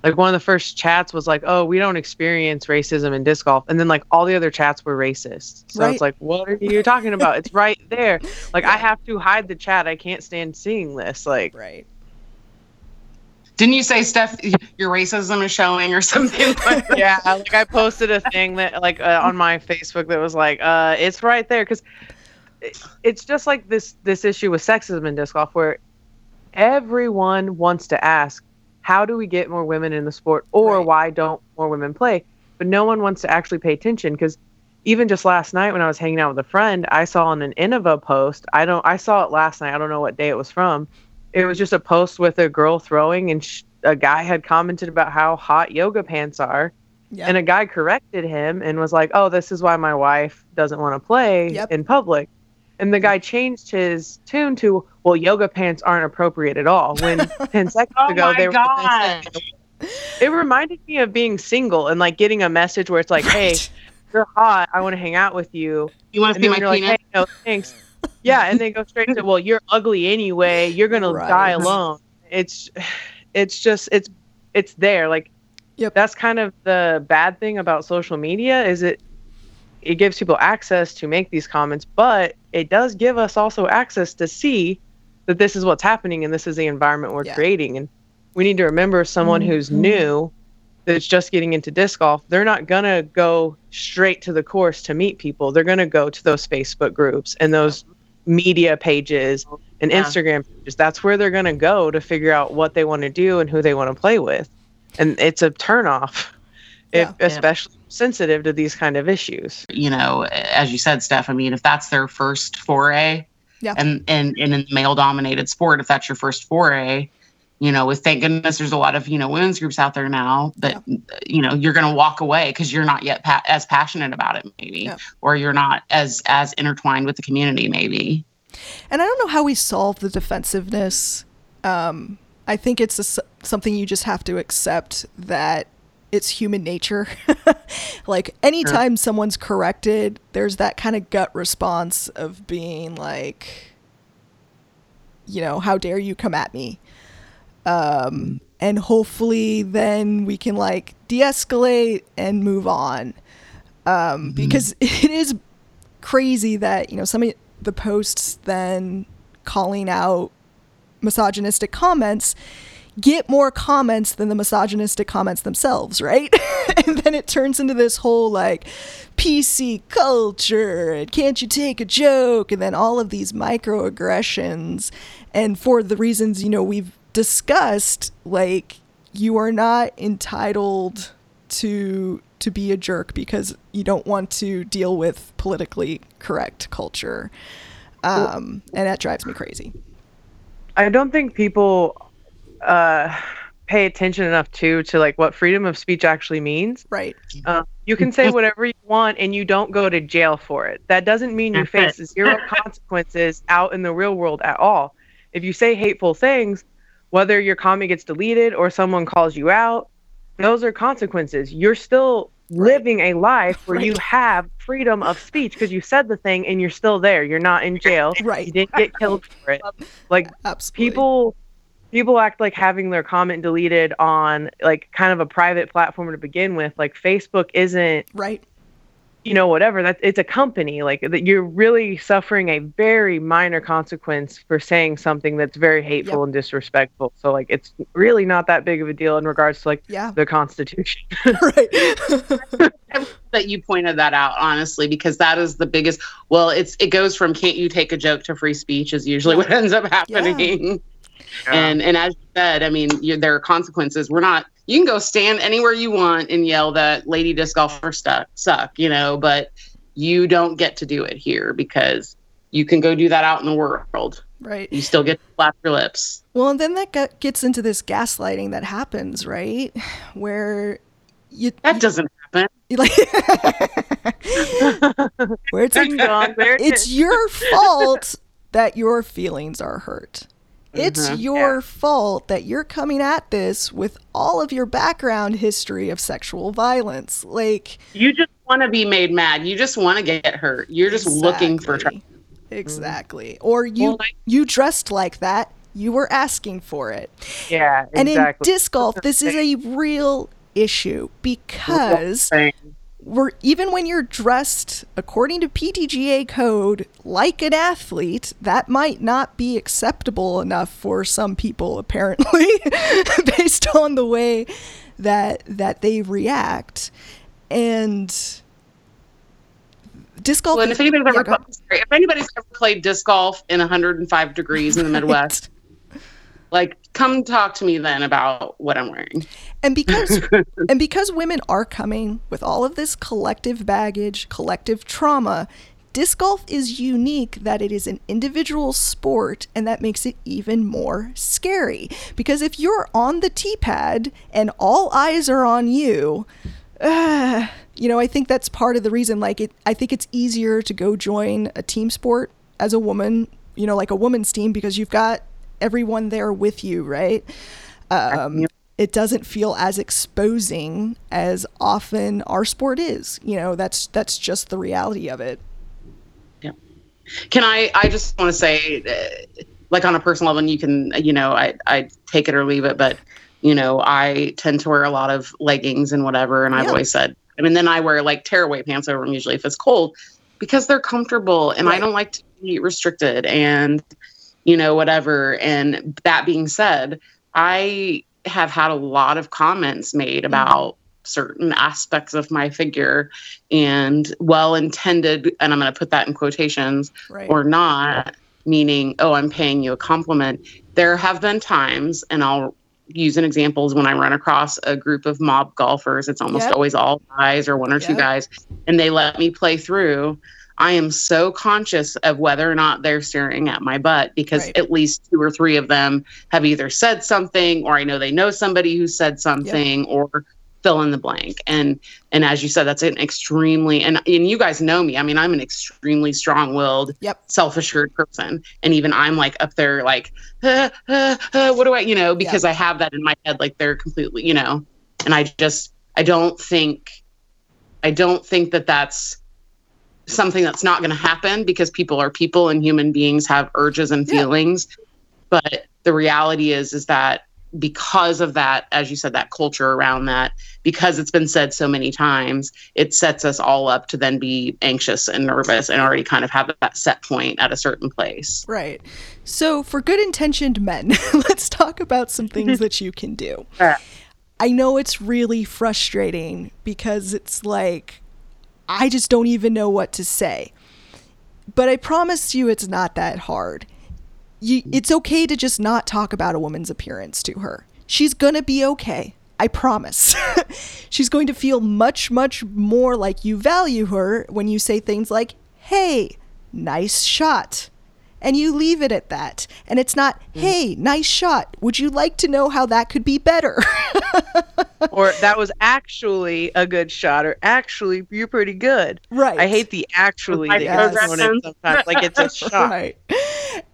like one of the first chats was like, "Oh, we don't experience racism in disc golf," and then like all the other chats were racist. So Right. it's like, what are you talking about? it's right there. Like I have to hide the chat. I can't stand seeing this. Like, right Didn't you say, Steph, your racism is showing or something? Like yeah, like I posted a thing that like uh, on my Facebook that was like, uh, it's right there because it's just like this this issue with sexism in disc golf where everyone wants to ask, how do we get more women in the sport, or Right. why don't more women play? But no one wants to actually pay attention because even just last night when I was hanging out with a friend, I saw on an Innova post. I don't. I saw it last night. I don't know what day it was from. it was just a post with a girl throwing, and sh- a guy had commented about how hot yoga pants are. Yeah. And a guy corrected him and was like, "Oh, this is why my wife doesn't want to play Yep. in public." And the guy changed his tune to, "Well, yoga pants aren't appropriate at all." When ten seconds Oh ago my they were. god! It reminded me of being single and like getting a message where it's like, "Hey, you're hot. I want to hang out with you." You want to And see then my when you're like, "Hey, no, thanks." Yeah, and they go straight to, "Well, you're ugly anyway. You're gonna Right. die alone." It's, it's just it's it's there. Like, Yep. that's kind of the bad thing about social media is it it gives people access to make these comments, but it does give us also access to see that this is what's happening and this is the environment we're Yeah. creating. And we need to remember someone who's mm-hmm. new that's just getting into disc golf, they're not going to go straight to the course to meet people. They're going to go to those Facebook groups and those media pages and Yeah. Instagram pages. That's where they're going to go to figure out what they want to do and who they want to play with. And it's a turnoff, if Yeah. especially sensitive to these kind of issues. you know, as you said, Steph, I mean, if that's their first foray, Yeah. and, and, and in a male dominated sport, if that's your first foray, you know, with thank goodness there's a lot of, you know, women's groups out there now, but, you know, you're going to walk away because you're not yet pa- as passionate about it, maybe, Yeah. or you're not as, as intertwined with the community, maybe. And I don't know how we solve the defensiveness. Um, I think it's a s something you just have to accept that it's human nature. like anytime someone's corrected, there's that kind of gut response of being like, you know, how dare you come at me? Um, and hopefully then we can like de-escalate and move on. Um, because it is crazy that you know some of the posts then calling out misogynistic comments get more comments than the misogynistic comments themselves, right? and then it turns into this whole like PC culture and can't you take a joke and then all of these microaggressions and for the reasons you know we've discussed like you are not entitled to to be a jerk because you don't want to deal with politically correct culture. Um, and that drives me crazy. I don't think people uh, pay attention enough to to like what freedom of speech actually means. Right. Um, you can say whatever you want and you don't go to jail for it. That doesn't mean you face zero consequences out in the real world at all. If you say hateful things, whether your comment gets deleted or someone calls you out, those are consequences. You're still living a life where you have freedom of speech because you said the thing and you're still there. You're not in jail. Right. You didn't get killed for it. Like Absolutely. people people act like having their comment deleted on like kind of a private platform to begin with like facebook isn't Right. you know whatever that it's a company like that you're really suffering a very minor consequence for saying something that's very hateful Yep. and disrespectful so like it's really not that big of a deal in regards to like Yeah. the constitution right. that you pointed that out honestly because that is the biggest well it's it goes from can't you take a joke to free speech is usually what ends up happening and and as you said i mean there are consequences we're not you can go stand anywhere you want and yell that lady disc golfer stuck suck you know but you don't get to do it here because you can go do that out in the world right. you still get to flap your lips Well, and then that gets into this gaslighting that happens, right? Where you, that doesn't happen like where it's dong, it's your fault that your feelings are hurt. It's Mhm. your fault that you're coming at this with all of your background history of sexual violence. Like you just want to be made mad you just want to get hurt you're just looking for trouble Exactly. Exactly. Or you Well, like- you dressed like that. You were asking for it. yeah Exactly. And in disc golf, this is a real issue because we're even when you're dressed according to PDGA code like an athlete, that might not be acceptable enough for some people apparently based on the way that that they react. And disc golf Well, and if anybody's yeah, ever sorry, if anybody's ever played disc golf in 105 degrees in the Midwest, like come talk to me then about what I'm wearing. and because and because women are coming with all of this collective baggage, collective trauma, disc golf is unique that it is an individual sport and that makes it even more scary because if you're on the tee pad and all eyes are on you uh, you know i think that's part of the reason like it i think it's easier to go join a team sport as a woman you know like a woman's team because you've got everyone there with you right um, it doesn't feel as exposing as often our sport is you know that's that's just the reality of it Yeah. can I? I just want to say, uh, like on a personal level, and you can, you know, I I take it or leave it, but you know, I tend to wear a lot of leggings and whatever, and I've always said, I mean, then I wear like tearaway pants over them usually if it's cold because they're comfortable, and right. I don't like to be restricted, and you know, whatever. And that being said, I have had a lot of comments made mm-hmm. about certain aspects of my figure and well intended and i'm going to put that in quotations right. or not meaning oh i'm paying you a compliment there have been times and i'll use an example is when i run across a group of mob golfers it's almost yep. always all guys or one or yep. two guys and they let me play through I am so conscious of whether or not they're staring at my butt because right. at least two or three of them have either said something or I know they know somebody who said something yep. or fill in the blank and and as you said that's an extremely and and you guys know me i mean i'm an extremely strong-willed yep. self-assured person and even i'm like up there like uh, uh, uh, what do i you know because yep. i have that in my head like they're completely you know and i just i don't think i don't think that that's something that's not going to happen because people are people and human beings have urges and feelings yeah. but the reality is is that because of that, as you said, that culture around that, because it's been said so many times, it sets us all up to then be anxious and nervous and already kind of have that set point at a certain place. Right. So, for good intentioned men, let's talk about some things that you can do. I know it's really frustrating because it's like, I just don't even know what to say. But I promise you it's not that hard you, it's okay to just not talk about a woman's appearance to her. She's going to be okay. I promise. She's going to feel much, much more like you value her when you say things like, hey, nice shot. And you leave it at that. And it's not, mm. hey, nice shot. Would you like to know how that could be better? or that was actually a good shot, or actually, you're pretty good. Right. I hate the actually that yes. sometimes. Like it's a shot. Right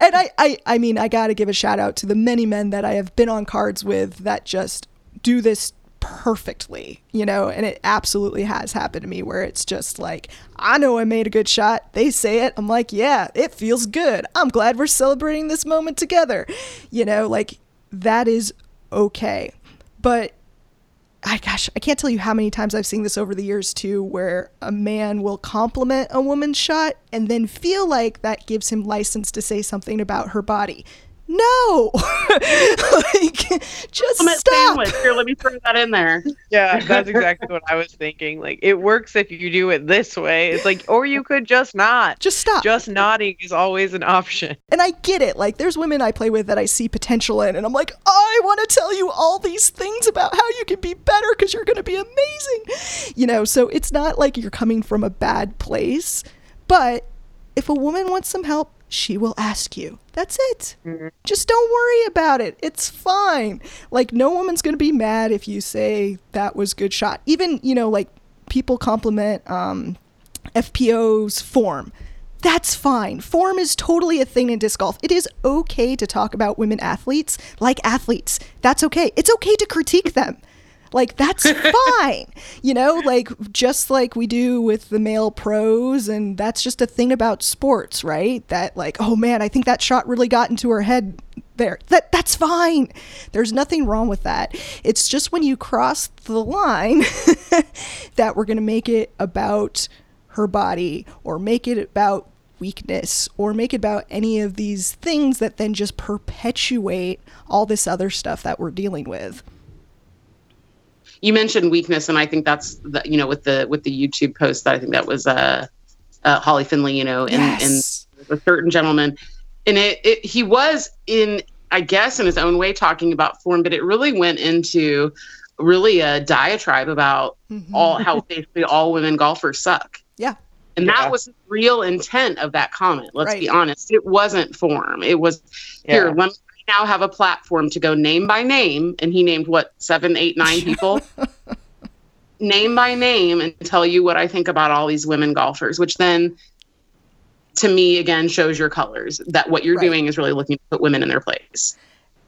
and I, I, I mean, I got to give a shout out to the many men that I have been on cards with that just do this perfectly, you know, and it absolutely has happened to me where it's just like, I know I made a good shot. They say it. I'm like, yeah, it feels good. I'm glad we're celebrating this moment together. You know, like that is okay. But I gosh, I can't tell you how many times I've seen this over the years too, where a man will compliment a woman's shot and then feel like that gives him license to say something about her body. No, like just stop. Sandwich. Here, let me throw that in there. Yeah, that's exactly what I was thinking. Like it works if you do it this way. It's like, or you could just not. Just stop. Just nodding is always an option. And I get it. Like there's women I play with that I see potential in, and I'm like, I want to tell you all these things about how you can be better because you're going to be amazing. You know, so it's not like you're coming from a bad place, but if a woman wants some help, she will ask you. That's it. Mm-hmm. Just don't worry about it. It's fine. Like, no woman's going to be mad if you say that was good shot. Even, you know, like people compliment um, FPO's form. That's fine. Form is totally a thing in disc golf. It is okay to talk about women athletes like athletes. That's okay. It's okay to critique them. Like that's fine. You know, like just like we do with the male pros and that's just a thing about sports, right? That like, oh man, I think that shot really got into her head there. That that's fine. There's nothing wrong with that. It's just when you cross the line that we're going to make it about her body or make it about weakness or make it about any of these things that then just perpetuate all this other stuff that we're dealing with you mentioned weakness, and I think that's the, you know with the with the YouTube post that I think that was uh, uh Holly Finley, you know, and yes. and a certain gentleman, and it, it he was in I guess in his own way talking about form, but it really went into really a diatribe about mm-hmm. all how basically all women golfers suck. Yeah. And that Yeah. was the real intent of that comment. Let's be honest. It wasn't form. It was here, let me now have a platform to go name by name. And he named what, seven, eight, nine people? name by name and tell you what I think about all these women golfers, which then to me again shows your colors that what you're Right. doing is really looking to put women in their place.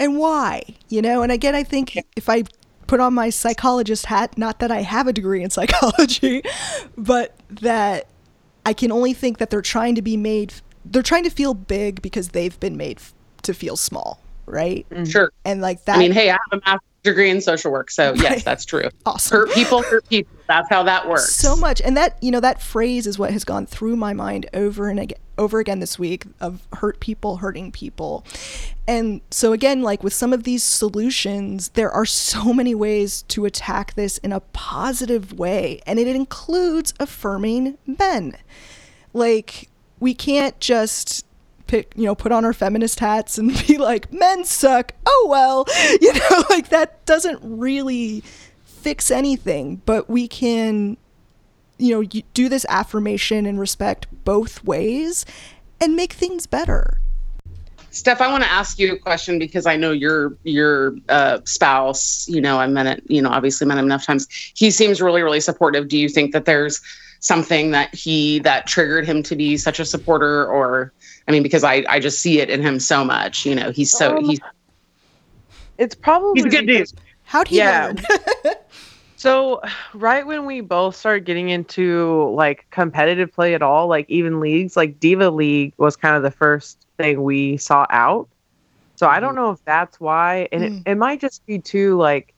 and why you know and again i think if i put on my psychologist hat not that i have a degree in psychology but that i can only think that they're trying to be made they're trying to feel big because they've been made f- to feel small right mm-hmm. Sure. and like that I mean, hey, I have a master's degree in social work, so Right. yes, that's true. Awesome. Hurt people, hurt people. That's how that works. so much and that you know that phrase is what has gone through my mind over and again over again this week of hurt people hurting people and so again like with some of these solutions there are so many ways to attack this in a positive way and it includes affirming men like we can't just pick you know put on our feminist hats and be like men suck oh well you know like that doesn't really fix anything but we can you know do this affirmation and respect both ways and make things better Steph, I want to ask you a question because I know your your uh, spouse. You know, I met it. You know, obviously met him enough times. He seems really, really supportive. Do you think that there's something that he that triggered him to be such a supporter, or I mean, because I I just see it in him so much. You know, he's so Um, he's It's probably he's a good dude. how'd he Yeah. So, right when we both started getting into like competitive play at all, like even leagues, like Diva League was kind of the first thing we saw out. So, I don't know if that's why. And Mm. it, it might just be too like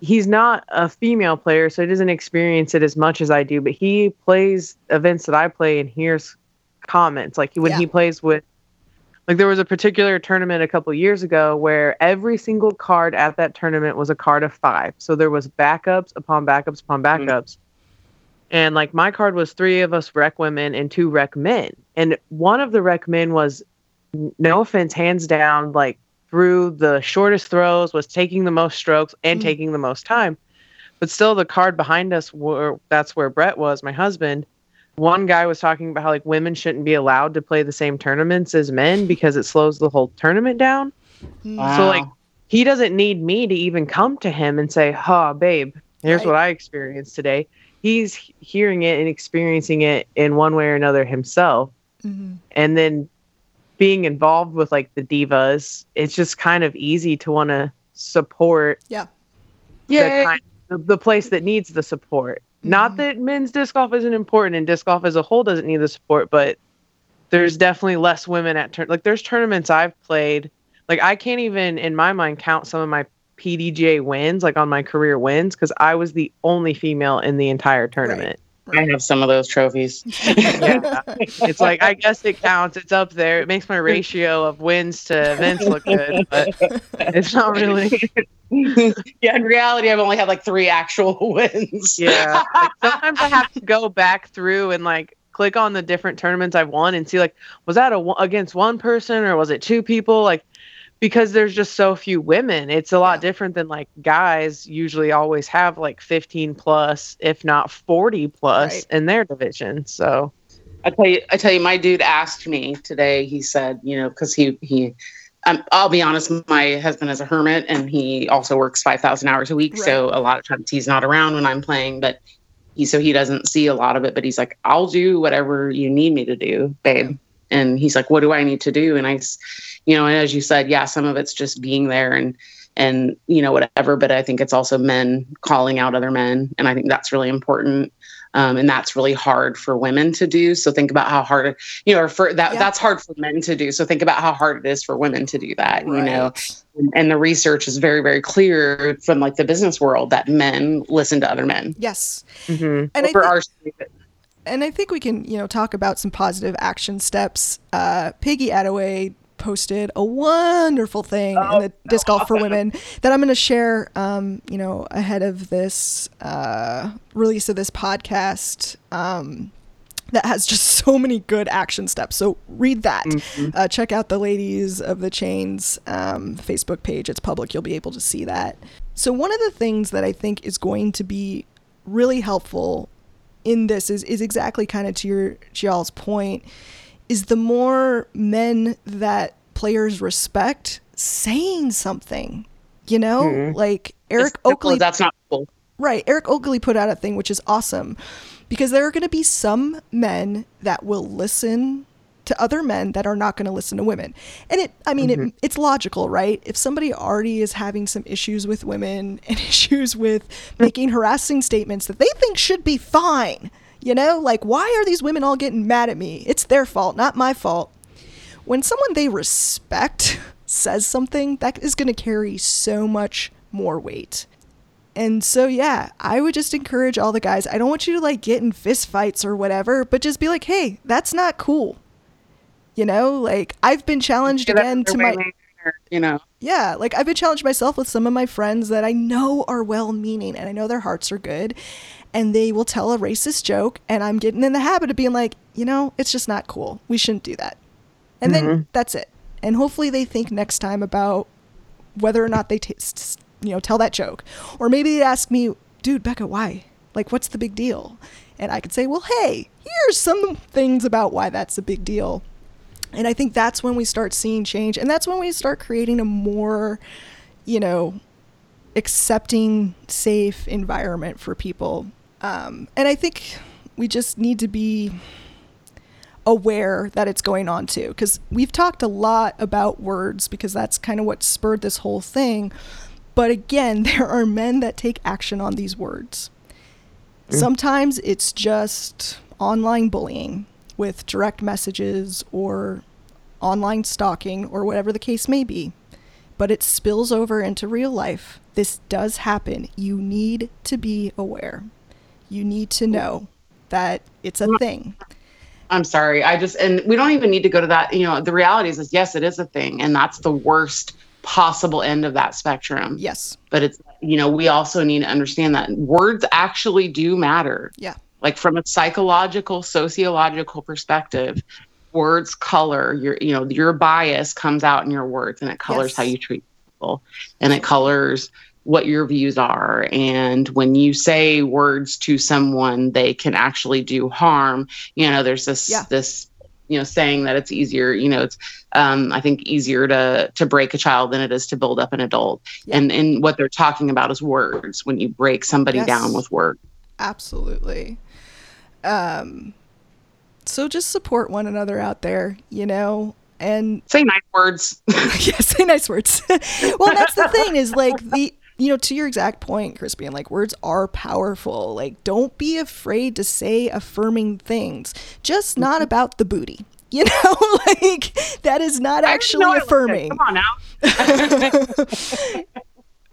he's not a female player, so he doesn't experience it as much as I do, but he plays events that I play and hears comments. Like when Yeah. he plays with like there was a particular tournament a couple years ago where every single card at that tournament was a card of five. So there was backups upon backups upon Mhm. backups. And like my card was three of us rec women and two rec men. And one of the rec men was no offense, hands down, like through the shortest throws, was taking the most strokes and Mm. taking the most time. But still the card behind us were that's where Brett was, my husband one guy was talking about how like women shouldn't be allowed to play the same tournaments as men because it slows the whole tournament down. Mm. So like he doesn't need me to even come to him and say, "Ha, babe, here's Right. what I experienced today." He's hearing it and experiencing it in one way or another himself. Mhm. And then being involved with like the divas, it's just kind of easy to want to support Yeah. the kind the, the place that needs the support. Not Mhm. that men's disc golf isn't important and disc golf as a whole doesn't need the support, but there's definitely less women at turn like there's tournaments I've played. Like I can't even in my mind count some of my PDGA wins, like on my career wins, because I was the only female in the entire tournament. I have some of those trophies. Yeah. It's like I guess it counts. It's up there. It makes my ratio of wins to events look good, but it's not really. yeah, in reality, I've only had like three actual wins. Yeah. Like, sometimes I have to go back through and like click on the different tournaments I've won and see like was that a against one person or was it two people like because there's just so few women. It's a lot different than like guys usually always have like 15 plus if not 40 plus Right. in their division. So I tell you, I tell you, my dude asked me today. He said, you know, because he he, um, I'll be honest, my husband is a hermit and he also works five thousand hours a week. So a lot of times he's not around when I'm playing, but he so he doesn't see a lot of it. But he's like, I'll do whatever you need me to do, babe. And he's like, what do I need to do? And I, you know, and as you said, yeah, some of it's just being there and and you know whatever. But I think it's also men calling out other men, and I think that's really important. Um, and that's really hard for women to do. So think about how hard, you know, or for that Yeah. that's hard for men to do. So think about how hard it is for women to do that. You know, Right. and the research is very, very clear from like the business world that men listen to other men. yes mhm. and I for think- our and I think we can, you know, talk about some positive action steps. Uh, Piggy Attaway posted a wonderful thing in the disc golf for women that I'm going to share, um, you know, ahead of this uh, release of this podcast. Um, that has just so many good action steps. So read that. Uh, check out the Ladies of the Chains um, Facebook page. It's public. You'll be able to see that. So one of the things that I think is going to be really helpful in this is is exactly kind of to your to y'all's point is the more men that players respect saying something. You know, Mhm. like Eric simple Oakley That's not cool. Right. Eric Oakley put out a thing which is awesome because there are going to be some men that will listen to other men that are not going to listen to women. And it I mean it, it's logical, right? If somebody already is having some issues with women and issues with making harassing statements that they think should be fine, you know? Like why are these women all getting mad at me? It's their fault, not my fault when someone they respect says something, that is going to carry so much more weight. And so, yeah, I would just encourage all the guys. I don't want you to like get in fist fights or whatever, but just be like, hey, that's not cool. You know, like I've been challenged Get again to my, or, you know. yeah, like I've been challenged myself with some of my friends that I know are well meaning and I know their hearts are good. And they will tell a racist joke, and I'm getting in the habit of being like, you know, it's just not cool. We shouldn't do that. And then mm-hmm. that's it. And hopefully they think next time about whether or not they t- you know tell that joke, or maybe they ask me, dude, Becca, why? Like, what's the big deal? And I could say, well, hey, here's some things about why that's a big deal. And I think that's when we start seeing change, and that's when we start creating a more, you know, accepting, safe environment for people. Um, and I think we just need to be aware that it's going on too because we've talked a lot about words because that's kind of what spurred this whole thing. But again there are men that take action on these words. Sometimes it's just online bullying with direct messages or online stalking or whatever the case may be. But it spills over into real life. This does happen. You need to be aware you need to know that it's a thing I'm sorry. I just and we don't even need to go to that. You know, the reality is, is yes, it is a thing, and that's the worst possible end of that spectrum. yes But it's you know, we also need to understand that words actually do matter. yeah Like from a psychological, sociological perspective, words color your you know your bias comes out in your words, and it colors Yes. how you treat people, and it colors what your views are. And when you say words to someone they can actually do harm. You know there's this Yeah. this you know saying that it's easier you know it's um i think easier to to break a child than it is to build up an adult. Yeah. and and what they're talking about is words when you break somebody Yes. down with words. Absolutely. Um so just support one another out there you know and say nice words. Yeah say nice words. Well that's the thing is like the you know to your exact point crispian like words are powerful. Like don't be afraid to say affirming things just not mm-hmm. about the booty you know? Like that is not actually know I was affirming. Come on now.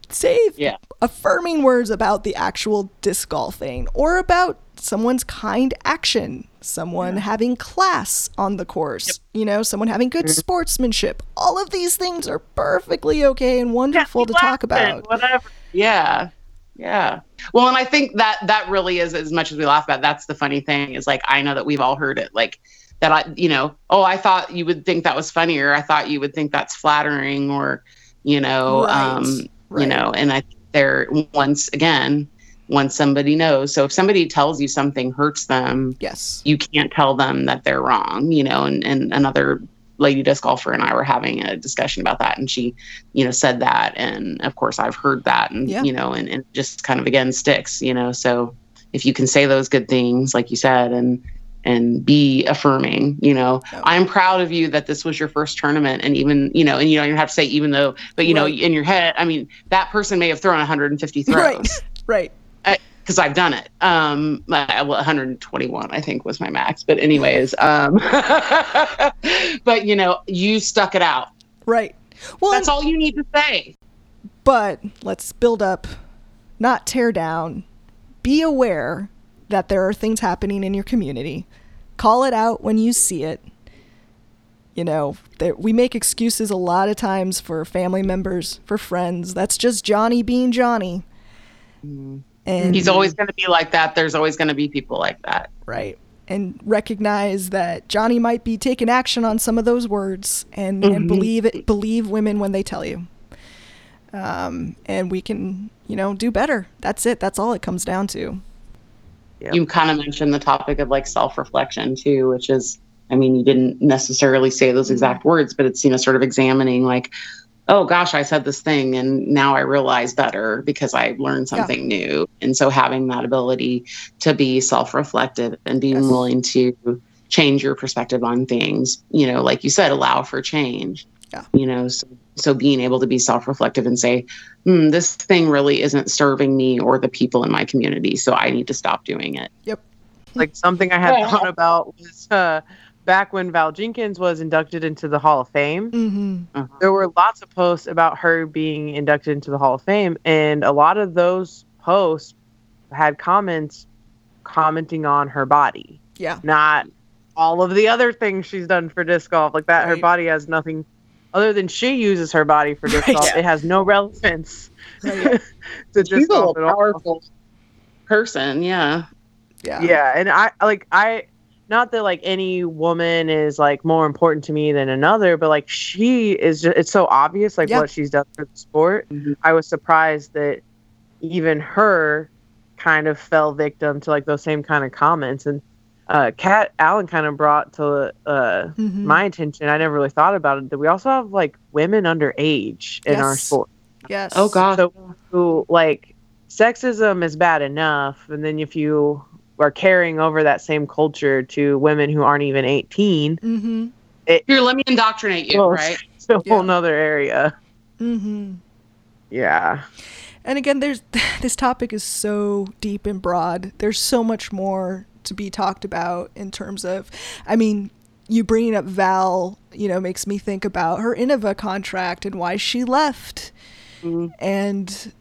Say Yeah. affirming words about the actual disc golfing or about someone's kind action, someone having class on the course, you know, someone having good Mm-hmm. sportsmanship. All of these things are perfectly okay and wonderful to talk about. whatever yeah yeah well and i think that that really is as much as we laugh about that's the funny thing is like i know that we've all heard it like that i you know oh i thought you would think that was funny or i thought you would think that's flattering or you know Right, um right. you know and i there once again once somebody knows so if somebody tells you something hurts them Yes. you can't tell them that they're wrong, you know, and, and another lady disc golfer and I were having a discussion about that and she, you know, said that. And of course I've heard that and, Yeah. you know, and, and just kind of again sticks, you know, so if you can say those good things, like you said, and, and be affirming, you know. I'm proud of you that this was your first tournament. And even, you know, and you don't even have to say, even though, but you know, in your head, I mean, that person may have thrown 150 throws Right. Right. Because I've done it. Um, well, 121, I think, was my max. But anyways, um, but you know, you stuck it out. Right. Well, That's all you need to say. but let's build up, not tear down. Be aware that there are things happening in your community. Call it out when you see it. You know, there, we make excuses a lot of times for family members, for friends. That's just Johnny being Johnny. And He's always going to be like that. There's always going to be people like that. right. And recognize that Johnny might be taking action on some of those words and, and believe it believe women when they tell you. Um, and we can you know do better. That's it. That's all it comes down to. Yep. you kind of mentioned the topic of like self-reflection too, which is, I mean, you didn't necessarily say those exact words, but it's you know sort of examining like, oh gosh, I said this thing and now I realize better because I learned Yeah. something new. And so having that ability to be self-reflective and being Yes. willing to change your perspective on things, you know, like you said, allow for change. Yeah. You know, so, so being able to be self-reflective and say, hmm, this thing really isn't serving me or the people in my community, so I need to stop doing it. Yep. Like something I had Yeah. thought about was uh, back when Val Jenkins was inducted into the Hall of Fame. Mm-hmm. There were lots of posts about her being inducted into the Hall of Fame, and a lot of those posts had comments commenting on her body, Yeah. not all of the other things she's done for disc golf. Like that, her body has nothing other than she uses her body for disc Right. golf. It has no relevance Right. to disc She's a golf at all. powerful person, yeah. Yeah. yeah and i like i not that like any woman is like more important to me than another but like she is just it's so obvious like Yeah. what she's done for the sport Mhm. i was surprised that even her kind of fell victim to like those same kind of comments and uh kat allen kind of brought to uh Mhm. my attention i never really thought about it that we also have like women underage in our sport Yes. Oh God. so who like sexism is bad enough and then if you are carrying over that same culture to women who aren't even 18 Mm-hmm. Here, let me indoctrinate you, Well, right? it's a Yeah. whole nother area Mm-hmm. yeah And again, there's this topic is so deep and broad. There's so much more to be talked about in terms of, I mean, you bringing up Val, you know, makes me think about her Innova contract and why she left, Mhm. and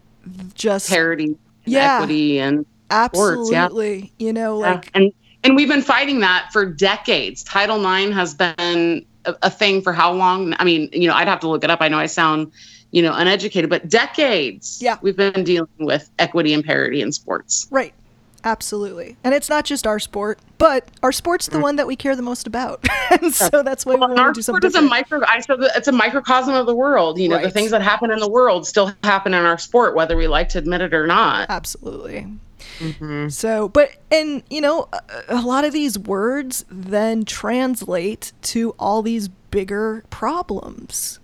just Parity, and Yeah. equity, and sports, yeah. absolutely, you know, Yeah. like and and we've been fighting that for decades. Title IX has been a, a thing for how long? I mean, you know, I'd have to look it up. I know I sound, you know, uneducated, but decades. Yeah. we've been dealing with equity and parity in sports. right, absolutely, and it's not just our sport, but our sport's the one that we care the most about, and so that's why we Well, want to our do sport something. is a micro. I that it's a microcosm of the world. You know, the things that happen in the world still happen in our sport, whether we like to admit it or not. Absolutely. hmm So, but, and, you know, a, a lot of these words then translate to all these bigger problems.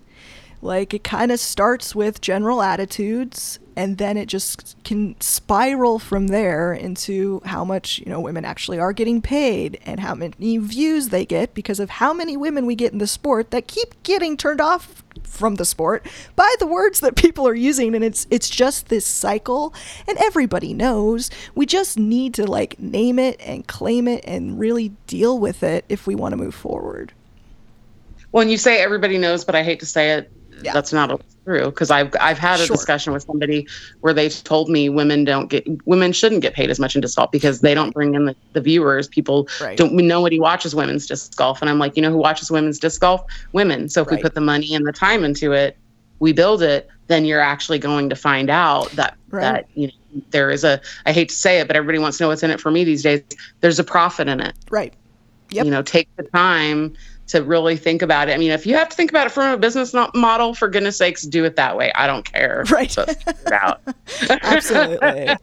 Like, it kind of starts with general attitudes, and then it just can spiral from there into how much, you know, women actually are getting paid and how many views they get because of how many women we get in the sport that keep getting turned off from the sport by the words that people are using. And it's it's just this cycle and everybody knows we just need to like name it and claim it and really deal with it if we want to move forward. When you say everybody knows, but I hate to say it, Yeah. that's not always true because I've I've had a Sure. discussion with somebody where they told me women don't get women shouldn't get paid as much in disc golf because they don't bring in the, the viewers. People Right. don't nobody watches women's disc golf, and I'm like, you know who watches women's disc golf? Women. So if Right. we put the money and the time into it, we build it, then you're actually going to find out that Right. that you know there is a I hate to say it, but everybody wants to know what's in it for me these days. There's a profit in it right Yep. you know take the time to really think about it. I mean if you have to think about it from a business model for goodness sakes do it that way. I don't care. Right. out. Absolutely.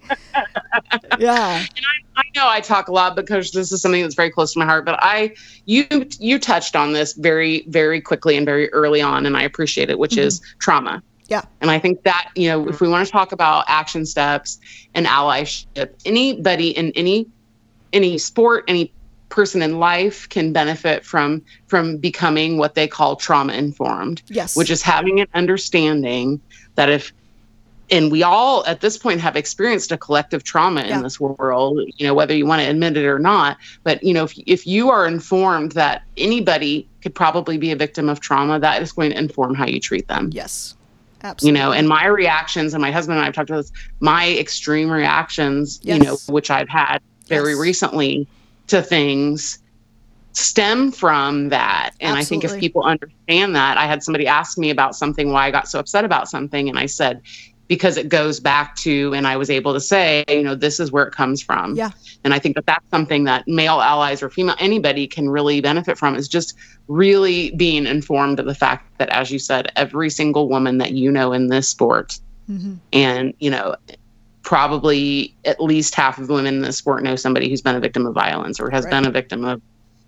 Yeah. And i know i talk a lot because this is something that's very close to my heart but i you you touched on this very very quickly and very early on and i appreciate it which mm-hmm. is trauma. Yeah. and i think that you know if mm-hmm. we want to talk about action steps and allyship anybody in any any sport any person in life can benefit from from becoming what they call trauma informed yes. which is having an understanding that if and we all at this point have experienced a collective trauma Yeah. in this world you know whether you want to admit it or not but you know if, if you are informed that anybody could probably be a victim of trauma that is going to inform how you treat them. Yes. Absolutely you know and my reactions and my husband and i have talked about this my extreme reactions you know which i've had very Yes. recently to things stem from that and i think if people understand that i had somebody ask me about something why i got so upset about something and i said because it goes back to and i was able to say you know this is where it comes from Yeah. and i think that that's something that male allies or female anybody can really benefit from is just really being informed of the fact that as you said every single woman that you know in this sport Mhm. and you know probably at least half of the women in the sport know somebody who's been a victim of violence or has Right. been a victim of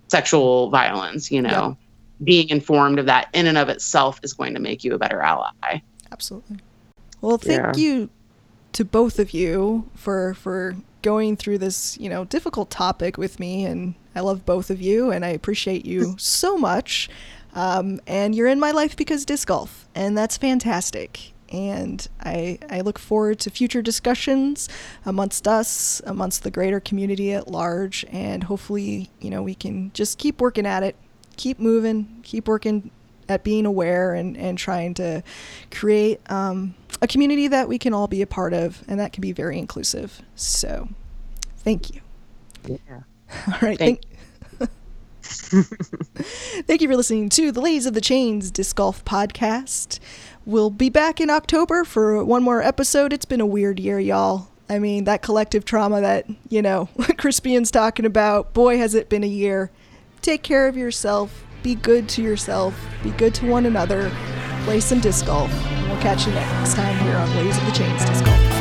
sexual violence. You know, being informed of that in and of itself is going to make you a better ally. Absolutely. Well, thank Yeah. you to both of you for for going through this, you know, difficult topic with me and I love both of you and I appreciate you so much. Um, and you're in my life because disc golf and that's fantastic. And I I look forward to future discussions amongst us, amongst the greater community at large and hopefully, you know, we can just keep working at it, keep moving, keep working at being aware and, and trying to create um, a community that we can all be a part of and that can be very inclusive. So, thank you. Yeah. All right. Thank, thank you for listening to the Ladies of the Chains Disc Golf Podcast. We'll be back in October for one more episode. It's been a weird year, y'all. I mean, that collective trauma that, you know, Crispian's talking about, boy, has it been a year. Take care of yourself. Be good to yourself. Be good to one another. Play some disc golf. We'll catch you next time here on Ladies of the Chains Disc Golf.